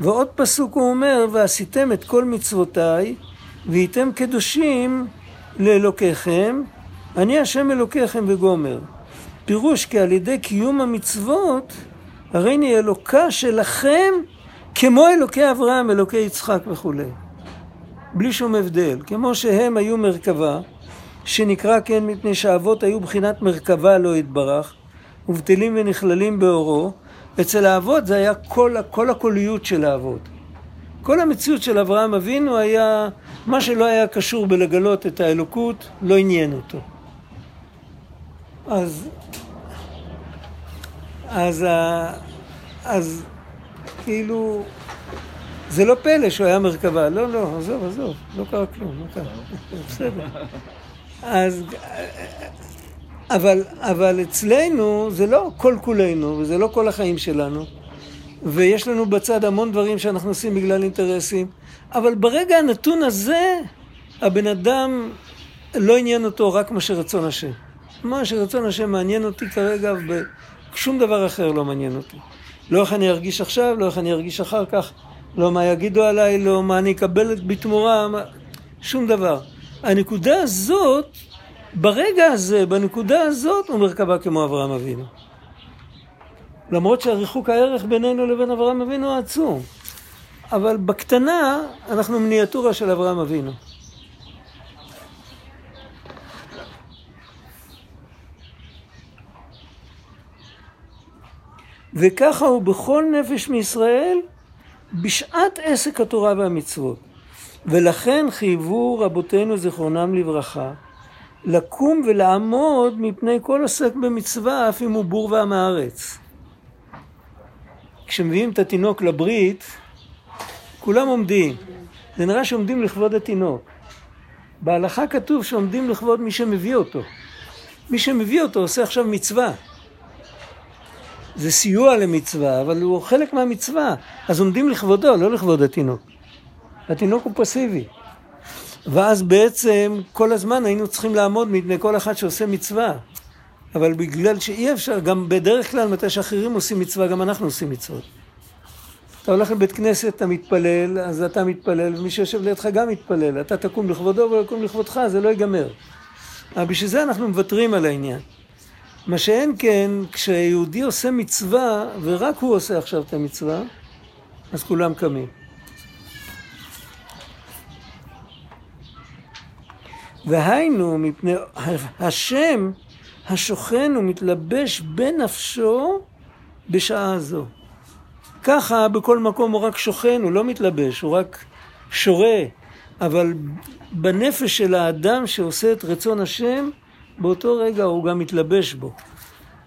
ועוד פסוק הוא אומר, ועשיתם את כל מצוותיי, והייתם קדושים לאלוקיכם, אני השם אלוקיכם וגומר. פירוש כי על ידי קיום המצוות, הרי אני אלוקה שלכם כמו אלוקי אברהם, אלוקי יצחק וכולי. בלי שום הבדל. כמו שהם היו מרכבה, שנקרא כן מפני שהאבות היו בחינת מרכבה לא יתברך, ובטלים ונכללים באורו, אצל האבות זה היה כל, כל הקוליות של האבות. כל המציאות של אברהם אבינו היה, מה שלא היה קשור בלגלות את האלוקות, לא עניין אותו. אז, אז, אז כאילו, זה לא פלא שהוא היה מרכבה, לא, לא, עזוב, עזוב, לא קרה כלום, לא קרה, בסדר. אז, אבל, אבל אצלנו זה לא כל כולנו, וזה לא כל החיים שלנו, ויש לנו בצד המון דברים שאנחנו עושים בגלל אינטרסים, אבל ברגע הנתון הזה, הבן אדם לא עניין אותו רק מה שרצון השם. מה שרצון השם מעניין אותי כרגע, ושום דבר אחר לא מעניין אותי. לא איך אני ארגיש עכשיו, לא איך אני ארגיש אחר כך, לא מה יגידו עליי, לא מה אני אקבל בתמורה, מה... שום דבר. הנקודה הזאת, ברגע הזה, בנקודה הזאת, הוא מרכבה כמו אברהם אבינו. למרות שהריחוק הערך בינינו לבין אברהם אבינו עצום. אבל בקטנה, אנחנו מיניאטורה של אברהם אבינו. וככה הוא בכל נפש מישראל בשעת עסק התורה והמצוות. ולכן חייבו רבותינו זיכרונם לברכה לקום ולעמוד מפני כל עוסק במצווה אף אם הוא בור ועם הארץ. כשמביאים את התינוק לברית, כולם עומדים. זה נראה שעומדים לכבוד התינוק. בהלכה כתוב שעומדים לכבוד מי שמביא אותו. מי שמביא אותו עושה עכשיו מצווה. זה סיוע למצווה, אבל הוא חלק מהמצווה. אז עומדים לכבודו, לא לכבוד התינוק. התינוק הוא פסיבי. ואז בעצם כל הזמן היינו צריכים לעמוד מפני כל אחד שעושה מצווה. אבל בגלל שאי אפשר, גם בדרך כלל מתי שאחרים עושים מצווה, גם אנחנו עושים מצוות. אתה הולך לבית כנסת, אתה מתפלל, אז אתה מתפלל, ומי שיושב לידך גם מתפלל. אתה תקום לכבודו ויקום לכבודך, זה לא ייגמר. אבל בשביל זה אנחנו מוותרים על העניין. מה שאין כן, כשיהודי עושה מצווה, ורק הוא עושה עכשיו את המצווה, אז כולם קמים. והיינו מפני השם השוכן ומתלבש בנפשו בשעה זו. ככה בכל מקום הוא רק שוכן, הוא לא מתלבש, הוא רק שורה. אבל בנפש של האדם שעושה את רצון השם, באותו רגע הוא גם מתלבש בו.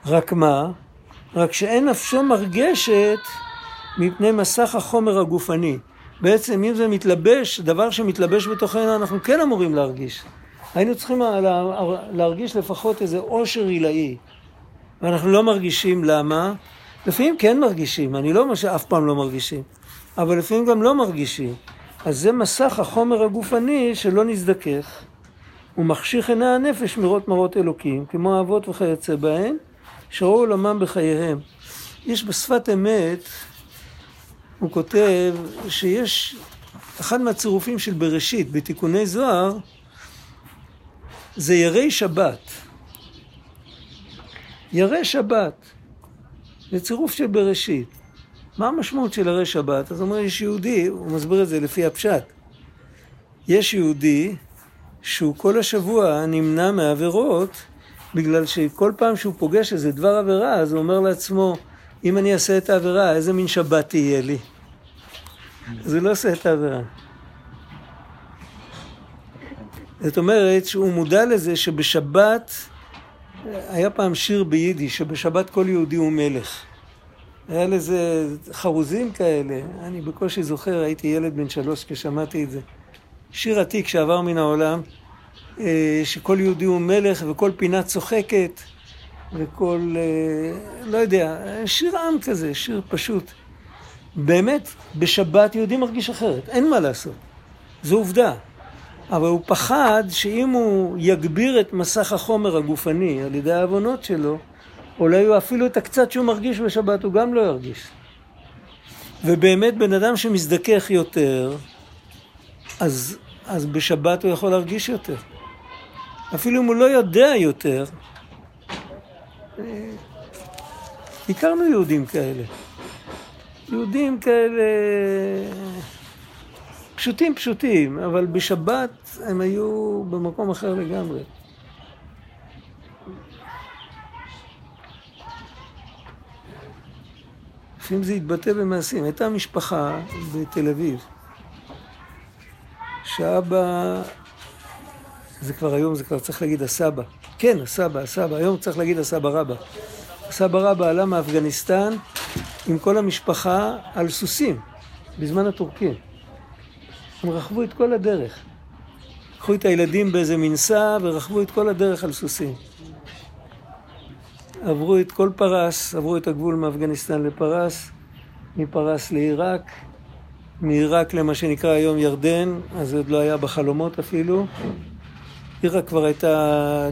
רק מה? רק שאין נפשו מרגשת מפני מסך החומר הגופני. בעצם אם זה מתלבש, דבר שמתלבש בתוכנו, אנחנו כן אמורים להרגיש. היינו צריכים להרגיש לפחות איזה עושר עילאי. ואנחנו לא מרגישים למה? לפעמים כן מרגישים, אני לא אומר שאף פעם לא מרגישים, אבל לפעמים גם לא מרגישים. אז זה מסך החומר הגופני שלא נזדכך. הוא מחשיך עיני הנפש מראות מראות אלוקים, כמו האבות וכיוצא בהם, שראו עולמם בחייהם. יש בשפת אמת, הוא כותב שיש אחד מהצירופים של בראשית בתיקוני זוהר, זה ירי שבת. ירי שבת. זה צירוף של בראשית. מה המשמעות של ירי שבת? אז אומר, יש יהודי, הוא מסביר את זה לפי הפשט. יש יהודי שהוא כל השבוע נמנע מעבירות, בגלל שכל פעם שהוא פוגש איזה דבר עבירה, אז הוא אומר לעצמו, אם אני אעשה את העבירה, איזה מין שבת תהיה לי? אז הוא לא עושה את העבירה. זאת אומרת שהוא מודע לזה שבשבת, היה פעם שיר ביידיש, שבשבת כל יהודי הוא מלך. היה לזה חרוזים כאלה, אני בקושי זוכר, הייתי ילד בן שלוש כששמעתי את זה. שיר עתיק שעבר מן העולם, אה, שכל יהודי הוא מלך וכל פינה צוחקת, וכל, אה, לא יודע, שיר עם כזה, שיר פשוט. באמת, בשבת יהודי מרגיש אחרת, אין מה לעשות. זו עובדה. אבל הוא פחד שאם הוא יגביר את מסך החומר הגופני על ידי העוונות שלו, אולי הוא אפילו את הקצת שהוא מרגיש בשבת הוא גם לא ירגיש. ובאמת בן אדם שמזדכך יותר, אז, אז בשבת הוא יכול להרגיש יותר. אפילו אם הוא לא יודע יותר, אה, הכרנו יהודים כאלה. יהודים כאלה פשוטים פשוטים, אבל בשבת הם היו במקום אחר לגמרי. לפעמים זה התבטא במעשים. הייתה משפחה בתל אביב, שאבא, זה כבר היום, זה כבר צריך להגיד הסבא. כן, הסבא, הסבא, היום צריך להגיד הסבא רבא. הסבא רבא עלה מאפגניסטן עם כל המשפחה על סוסים, בזמן הטורקים. הם רכבו את כל הדרך. לקחו את הילדים באיזה מנסה ורכבו את כל הדרך על סוסים. עברו את כל פרס, עברו את הגבול מאפגניסטן לפרס, מפרס לעיראק, מעיראק למה שנקרא היום ירדן, אז זה עוד לא היה בחלומות אפילו. עיראק כבר הייתה,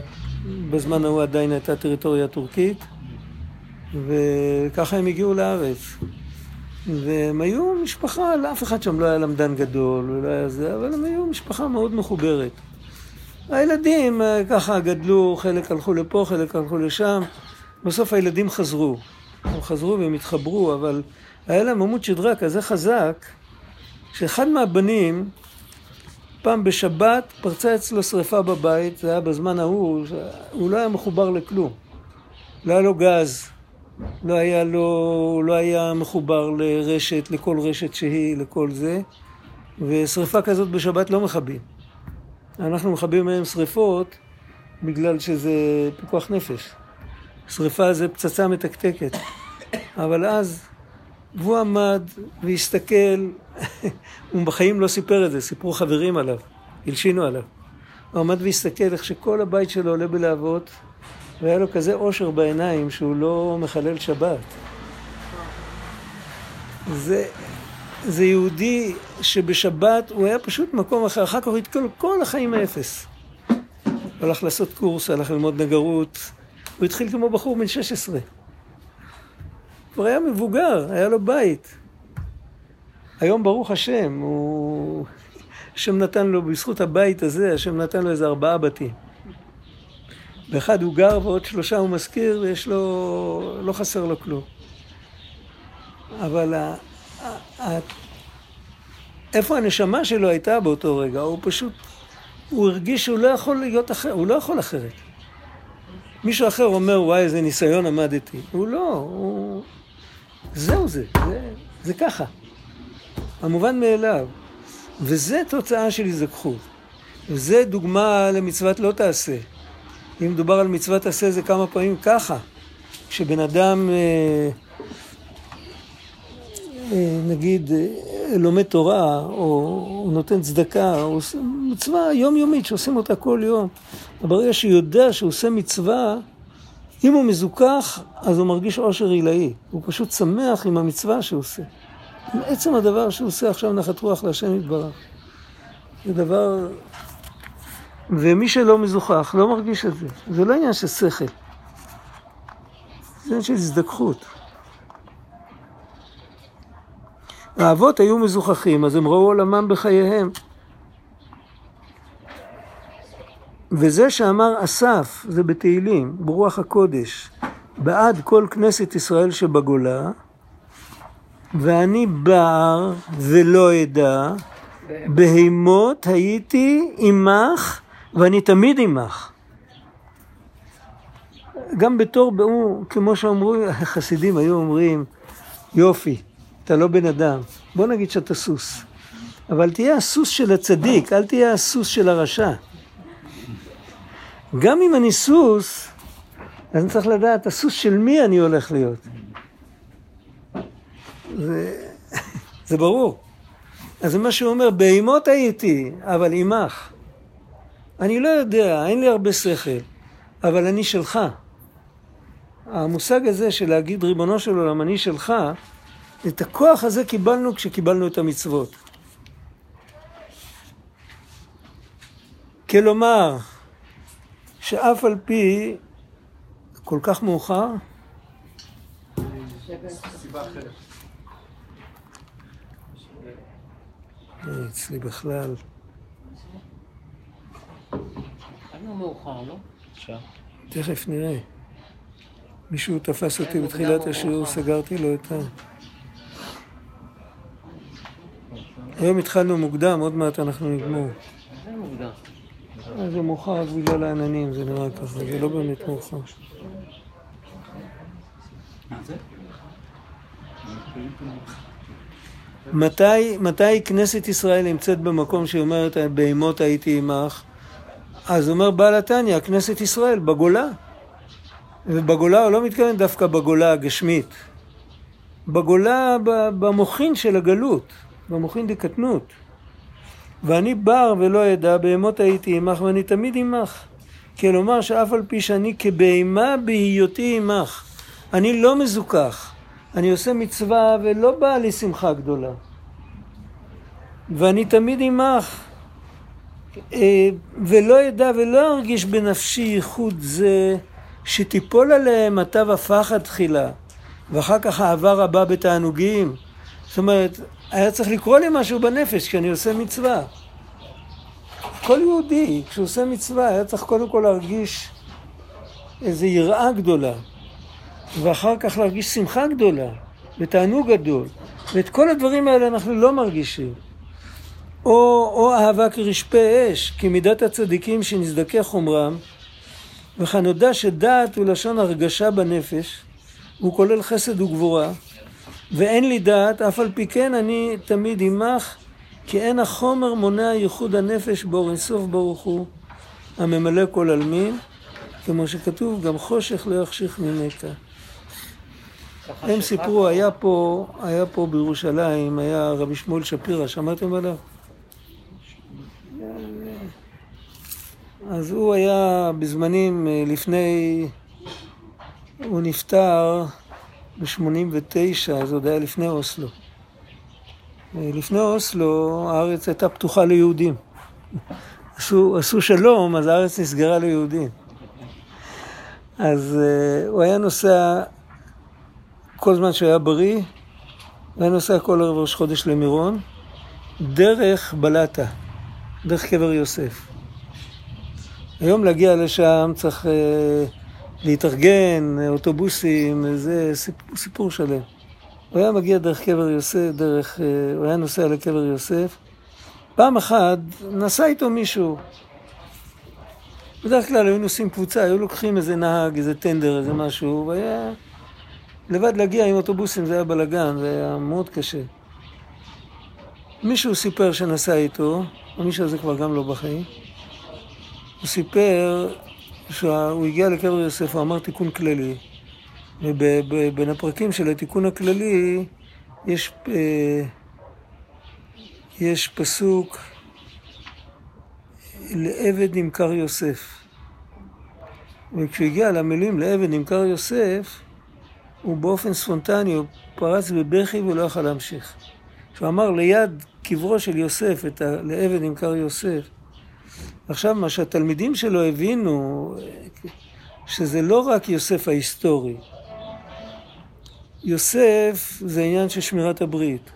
בזמן ההוא עדיין הייתה טריטוריה טורקית, וככה הם הגיעו לארץ. והם היו משפחה, לאף אחד שם לא היה למדן גדול, ולא היה זה, אבל הם היו משפחה מאוד מחוברת. הילדים אה, ככה גדלו, חלק הלכו לפה, חלק הלכו לשם. בסוף הילדים חזרו. הם חזרו והם התחברו, אבל היה להם עמוד שדרה כזה חזק, שאחד מהבנים, פעם בשבת פרצה אצלו שריפה בבית, זה היה בזמן ההוא, הוא לא היה מחובר לכלום. לא היה לו גז, לא היה לו, לא היה מחובר לרשת, לכל רשת שהיא, לכל זה, ושריפה כזאת בשבת לא מכבים. אנחנו מכבים מהם שריפות בגלל שזה פיקוח נפש. שריפה זה פצצה מתקתקת. אבל אז והוא עמד והסתכל, הוא בחיים לא סיפר את זה, סיפרו חברים עליו, הלשינו עליו. הוא עמד והסתכל איך שכל הבית שלו עולה בלהבות, והיה לו כזה אושר בעיניים שהוא לא מחלל שבת. זה, זה יהודי שבשבת הוא היה פשוט מקום אחר, אחר כך הוא התקל כל החיים מאפס. הוא הלך לעשות קורס, הלך ללמוד נגרות, הוא התחיל כמו בחור בן 16. כבר היה מבוגר, היה לו בית. היום ברוך השם, הוא... השם נתן לו, בזכות הבית הזה, השם נתן לו איזה ארבעה בתים. באחד הוא גר ועוד שלושה הוא משכיר, ויש לו... לא חסר לו כלום. אבל ה... ה... איפה הנשמה שלו הייתה באותו רגע? הוא פשוט... הוא הרגיש שהוא לא יכול להיות אחר, הוא לא יכול אחרת. מישהו אחר אומר, וואי, איזה ניסיון עמדתי. הוא לא, הוא... זהו זה, זה, זה ככה. המובן מאליו. וזה תוצאה של הזדככות. וזה דוגמה למצוות לא תעשה. אם מדובר על מצוות עשה זה כמה פעמים ככה. כשבן אדם, אה, אה, נגיד, אה, לומד תורה, או נותן צדקה, או מצווה יומיומית שעושים אותה כל יום. ברגע שהוא יודע שהוא עושה מצווה, אם הוא מזוכח, אז הוא מרגיש עושר עילאי. הוא פשוט שמח עם המצווה שהוא עושה. עם עצם הדבר שהוא עושה עכשיו נחת רוח להשם יתברך. זה דבר... ומי שלא מזוכח לא מרגיש את זה. זה לא עניין של שכל. זה עניין של הזדככות. האבות היו מזוכחים, אז הם ראו עולמם בחייהם. וזה שאמר אסף, זה בתהילים, ברוח הקודש, בעד כל כנסת ישראל שבגולה, ואני בר ולא אדע, בהימות הייתי עמך ואני תמיד עמך. גם בתור, כמו שאמרו, החסידים היו אומרים, יופי, אתה לא בן אדם, בוא נגיד שאתה סוס. אבל תהיה הסוס של הצדיק, אל תהיה הסוס של הרשע. גם אם אני סוס, אז אני צריך לדעת, הסוס של מי אני הולך להיות. זה, זה ברור. אז זה מה שהוא אומר, בהימות הייתי, אבל עמך. אני לא יודע, אין לי הרבה שכל, אבל אני שלך. המושג הזה של להגיד ריבונו של עולם, אני שלך, את הכוח הזה קיבלנו כשקיבלנו את המצוות. כלומר, שאף על פי כל כך מאוחר, אצלי בכלל. תכף נראה. מישהו תפס אותי בתחילת השיעור, סגרתי לו את ה... היום התחלנו מוקדם, עוד מעט אנחנו נגמור. זה מוקדם. זה מאוחר בגלל העננים, זה נראה ככה, זה לא באמת מאוחר. מתי, מתי כנסת ישראל נמצאת במקום שהיא אומרת, בהמות הייתי עמך? אז אומר בעל התניא, כנסת ישראל, בגולה. ובגולה הוא לא מתכוון דווקא בגולה הגשמית. בגולה במוחין של הגלות, במוחין דקטנות. ואני בר ולא אדע, בהמות הייתי עמך, ואני תמיד עמך. כלומר שאף על פי שאני כבהמה בהיותי עמך. אני לא מזוכח. אני עושה מצווה ולא באה לי שמחה גדולה. ואני תמיד עמך. אה, ולא אדע ולא ארגיש בנפשי ייחוד זה שתיפול עליהם אתה ופחד תחילה ואחר כך אהבה רבה בתענוגים. זאת אומרת, היה צריך לקרוא לי משהו בנפש כשאני עושה מצווה. כל יהודי, כשהוא עושה מצווה, היה צריך קודם כל להרגיש איזו יראה גדולה, ואחר כך להרגיש שמחה גדולה, ותענוג גדול. ואת כל הדברים האלה אנחנו לא מרגישים. או, או אהבה כרשפה אש, כמידת הצדיקים שנזדכה חומרם, וכנודע שדעת הוא לשון הרגשה בנפש, והוא כולל חסד וגבורה, ואין לי דעת, אף על פי כן אני תמיד עמך, כי אין החומר מונע ייחוד הנפש באור אינסוף ברוך הוא, הממלא כל עלמין, כמו שכתוב, גם חושך לא יחשיך ממך. הם סיפרו, היה פה, היה פה בירושלים, היה רבי שמואל שפירא, שמעתם עליו? אז הוא היה בזמנים אה, לפני, הוא נפטר ב-89, אז עוד היה לפני אוסלו. אה, לפני אוסלו הארץ הייתה פתוחה ליהודים. עשו, עשו שלום, אז הארץ נסגרה ליהודים. אז uh, הוא היה נוסע כל זמן שהוא היה בריא, הוא היה נוסע כל ערב ראש חודש למירון, דרך בלטה, דרך קבר יוסף. היום להגיע לשם צריך uh, להתארגן, אוטובוסים, זה סיפור, סיפור שלם. הוא היה מגיע דרך קבר יוסף, דרך, uh, הוא היה נוסע לקבר יוסף. פעם אחת נסע איתו מישהו. בדרך כלל היו נוסעים קבוצה, היו לוקחים איזה נהג, איזה טנדר, איזה משהו, והיה... לבד להגיע עם אוטובוסים זה היה בלאגן, זה היה מאוד קשה. מישהו סיפר שנסע איתו, המישהו הזה כבר גם לא בחיים. הוא סיפר שהוא הגיע לקבר יוסף, הוא אמר תיקון כללי. ובין הפרקים של התיקון הכללי יש, אה, יש פסוק לעבד נמכר יוסף. וכשהוא הגיע למילים לעבד נמכר יוסף, הוא באופן ספונטני, הוא פרץ בבכי ולא יכל להמשיך. כשהוא אמר ליד קברו של יוסף, ה... לעבד נמכר יוסף, עכשיו מה שהתלמידים שלו הבינו, שזה לא רק יוסף ההיסטורי. יוסף זה עניין של שמירת הברית.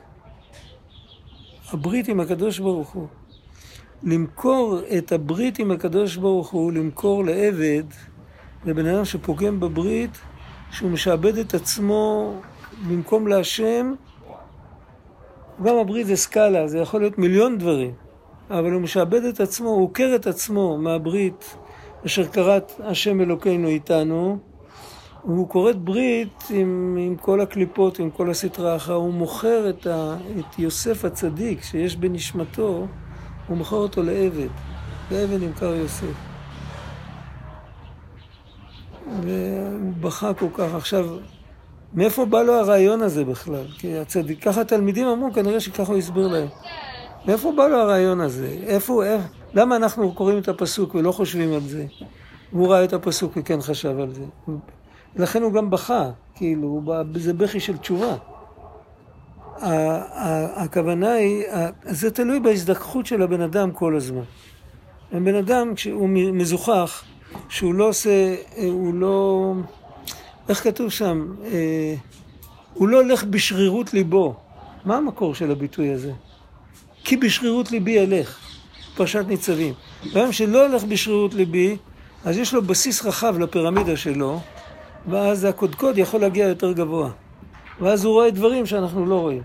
הברית עם הקדוש ברוך הוא. למכור את הברית עם הקדוש ברוך הוא, למכור לעבד, לבן אדם שפוגם בברית, שהוא משעבד את עצמו במקום להשם, גם הברית זה סקאלה, זה יכול להיות מיליון דברים, אבל הוא משעבד את עצמו, הוא עוקר את עצמו מהברית אשר כרת השם אלוקינו איתנו, הוא כורת ברית עם, עם כל הקליפות, עם כל הסטרה אחר, הוא מוכר את, ה, את יוסף הצדיק שיש בנשמתו, הוא מוכר אותו לעבד, לעבד נמכר יוסף. והוא בכה כל כך. עכשיו, מאיפה בא לו הרעיון הזה בכלל? כי הצדיק, ככה התלמידים אמרו, כנראה שככה הוא הסביר להם. מאיפה בא לו הרעיון הזה? איפה, איך, למה אנחנו קוראים את הפסוק ולא חושבים על זה? והוא ראה את הפסוק וכן חשב על זה. לכן הוא גם בכה, כאילו, זה בכי של תשובה. הכוונה היא, זה תלוי בהזדככות של הבן אדם כל הזמן. הבן אדם, כשהוא מזוכח, שהוא לא עושה, הוא לא, איך כתוב שם? אה, הוא לא הולך בשרירות ליבו. מה המקור של הביטוי הזה? כי בשרירות ליבי אלך, פרשת ניצבים. ביום שלא הולך בשרירות ליבי, אז יש לו בסיס רחב לפירמידה שלו, ואז הקודקוד יכול להגיע יותר גבוה. ואז הוא רואה דברים שאנחנו לא רואים.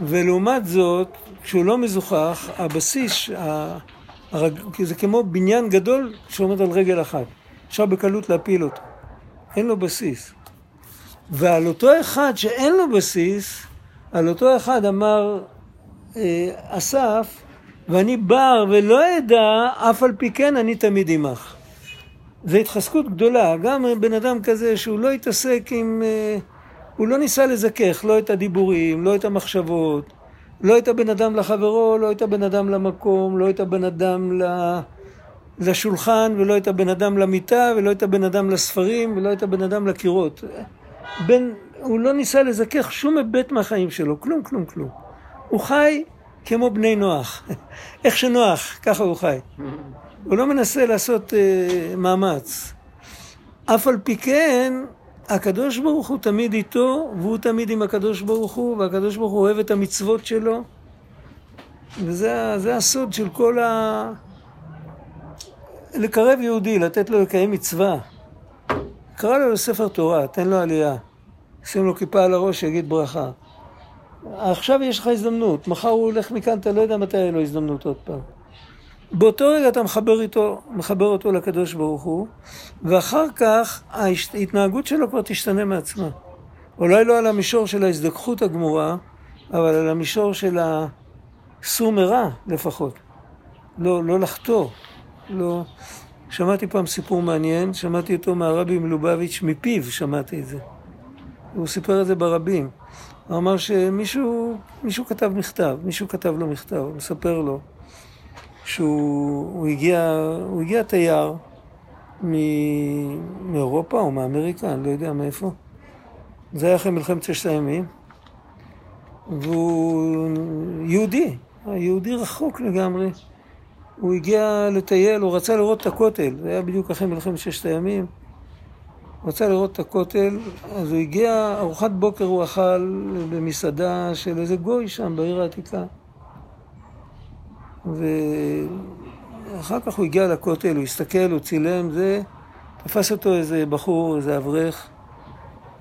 ולעומת זאת, כשהוא לא מזוכח, הבסיס, הרג... זה כמו בניין גדול שעומד על רגל אחת. אפשר בקלות להפיל אותו. אין לו בסיס. ועל אותו אחד שאין לו בסיס, על אותו אחד אמר אה, אסף, ואני בר ולא אדע, אף על פי כן אני תמיד עמך. זו התחזקות גדולה, גם בן אדם כזה שהוא לא התעסק עם... אה, הוא לא ניסה לזכך לא את הדיבורים, לא את המחשבות, לא את הבן אדם לחברו, לא את הבן אדם למקום, לא את הבן אדם לשולחן, ולא את הבן אדם למיטה, ולא את הבן אדם לספרים, ולא את הבן אדם לקירות. בין, הוא לא ניסה לזכך שום היבט מהחיים שלו, כלום, כלום, כלום. הוא חי כמו בני נוח. איך שנוח, ככה הוא חי. הוא לא מנסה לעשות uh, מאמץ. אף על פי כן, הקדוש ברוך הוא תמיד איתו, והוא תמיד עם הקדוש ברוך הוא, והקדוש ברוך הוא אוהב את המצוות שלו. וזה הסוד של כל ה... לקרב יהודי, לתת לו לקיים מצווה. קרא לו לספר תורה, תן לו עלייה. שים לו כיפה על הראש, שיגיד ברכה. עכשיו יש לך הזדמנות, מחר הוא הולך מכאן, אתה לא יודע מתי יהיה לו הזדמנות עוד פעם. באותו רגע אתה מחבר, איתו, מחבר אותו לקדוש ברוך הוא, ואחר כך ההתנהגות שלו כבר תשתנה מעצמה. אולי לא על המישור של ההזדככות הגמורה, אבל על המישור של הסור מרע לפחות. לא, לא לחטוא. לא... שמעתי פעם סיפור מעניין, שמעתי אותו מהרבי מלובביץ', מפיו שמעתי את זה. הוא סיפר את זה ברבים. הוא אמר שמישהו מישהו כתב מכתב, מישהו כתב לו מכתב, הוא מספר לו שהוא הוא הגיע, הוא הגיע תייר מ, מאירופה או מאמריקה, אני לא יודע מאיפה. זה היה אחרי מלחמת ששת הימים, והוא יהודי, יהודי רחוק לגמרי. הוא הגיע לטייל, הוא רצה לראות את הכותל, זה היה בדיוק אחרי מלחמת ששת הימים. הוא רצה לראות את הכותל, אז הוא הגיע, ארוחת בוקר הוא אכל במסעדה של איזה גוי שם בעיר העתיקה. ואחר כך הוא הגיע לכותל, הוא הסתכל, הוא צילם, זה, תפס אותו איזה בחור, איזה אברך,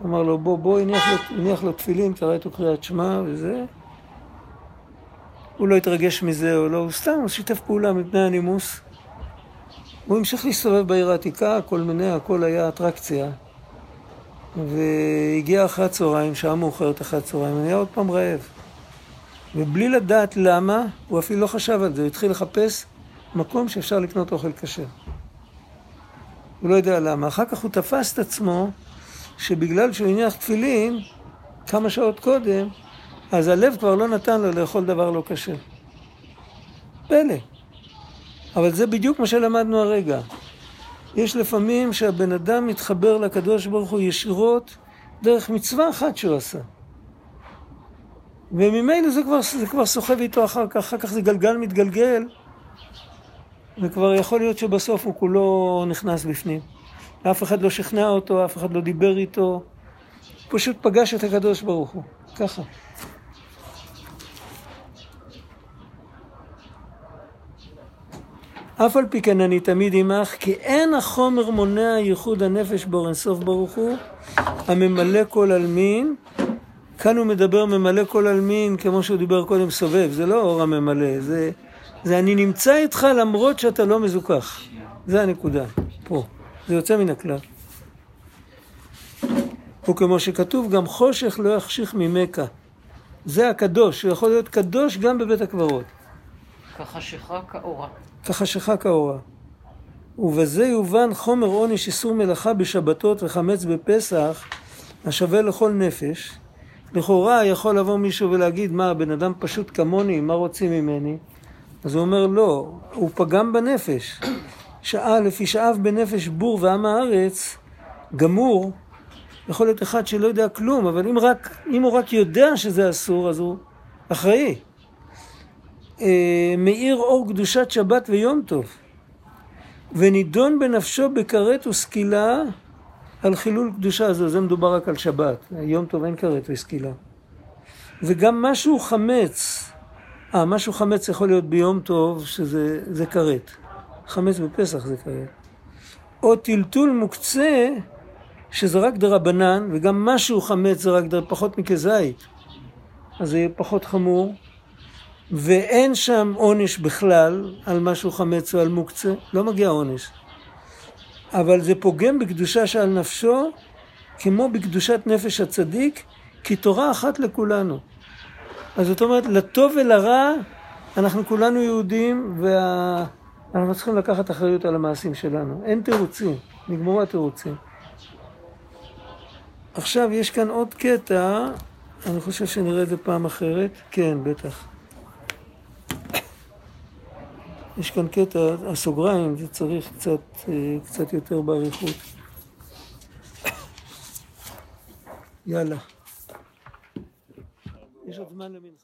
אמר לו, בוא, בוא, הניח לו, הניח לו תפילין, קרא איתו קריאת שמע וזה. הוא לא התרגש מזה או לא, הוא סתם, הוא שיתף פעולה מפני הנימוס. הוא המשיך להסתובב בעיר העתיקה, כל מיני, הכל היה אטרקציה. והגיע אחרי הצהריים, שעה מאוחרת אחרי הצהריים, היה עוד פעם רעב. ובלי לדעת למה, הוא אפילו לא חשב על זה, הוא התחיל לחפש מקום שאפשר לקנות אוכל כשר. הוא לא יודע למה. אחר כך הוא תפס את עצמו שבגלל שהוא הניח תפילין כמה שעות קודם, אז הלב כבר לא נתן לו לאכול דבר לא כשר. פלא. אבל זה בדיוק מה שלמדנו הרגע. יש לפעמים שהבן אדם מתחבר לקדוש ברוך הוא ישירות דרך מצווה אחת שהוא עשה. וממילא זה כבר, זה כבר סוחב איתו אחר כך, אחר כך זה גלגל מתגלגל, וכבר יכול להיות שבסוף הוא כולו נכנס בפנים. אף אחד לא שכנע אותו, אף אחד לא דיבר איתו, פשוט פגש את הקדוש ברוך הוא, ככה. אף על פי כן אני תמיד עמך, כי אין החומר מונע ייחוד הנפש באור אינסוף ברוך הוא, הממלא כל עלמין. כאן הוא מדבר ממלא כל עלמין, כמו שהוא דיבר קודם סובב, זה לא אור הממלא, זה, זה אני נמצא איתך למרות שאתה לא מזוכח. זה הנקודה, פה. זה יוצא מן הכלל. וכמו שכתוב, גם חושך לא יחשיך ממכה. זה הקדוש, הוא יכול להיות קדוש גם בבית הקברות. כחשיכה כאורה. כחשיכה כאורה. ובזה יובן חומר עונש איסור מלאכה בשבתות וחמץ בפסח, השווה לכל נפש. לכאורה יכול לבוא מישהו ולהגיד, מה, הבן אדם פשוט כמוני, מה רוצים ממני? אז הוא אומר, לא, הוא פגם בנפש. שעה לפי שאב בנפש בור ועם הארץ, גמור, יכול להיות אחד שלא יודע כלום, אבל אם, רק, אם הוא רק יודע שזה אסור, אז הוא אחראי. אה, מאיר אור קדושת שבת ויום טוב, ונידון בנפשו בכרת וסקילה על חילול קדושה הזו, זה מדובר רק על שבת, יום טוב אין כרת וסקילה. וגם משהו חמץ, אה, משהו חמץ יכול להיות ביום טוב, שזה כרת. חמץ בפסח זה כרת. או טלטול מוקצה, שזה רק דרבנן, וגם משהו חמץ זה רק דר, פחות מכזית. אז זה יהיה פחות חמור. ואין שם עונש בכלל על משהו חמץ או על מוקצה, לא מגיע עונש. אבל זה פוגם בקדושה שעל נפשו, כמו בקדושת נפש הצדיק, כי תורה אחת לכולנו. אז זאת אומרת, לטוב ולרע, אנחנו כולנו יהודים, ואנחנו וה... צריכים לקחת אחריות על המעשים שלנו. אין תירוצים, נגמרו התירוצים. עכשיו, יש כאן עוד קטע, אני חושב שנראה את זה פעם אחרת. כן, בטח. יש כאן קטע, הסוגריים, זה צריך קצת, אה, קצת יותר באריכות. יאללה. יש עוד זמן למנחה.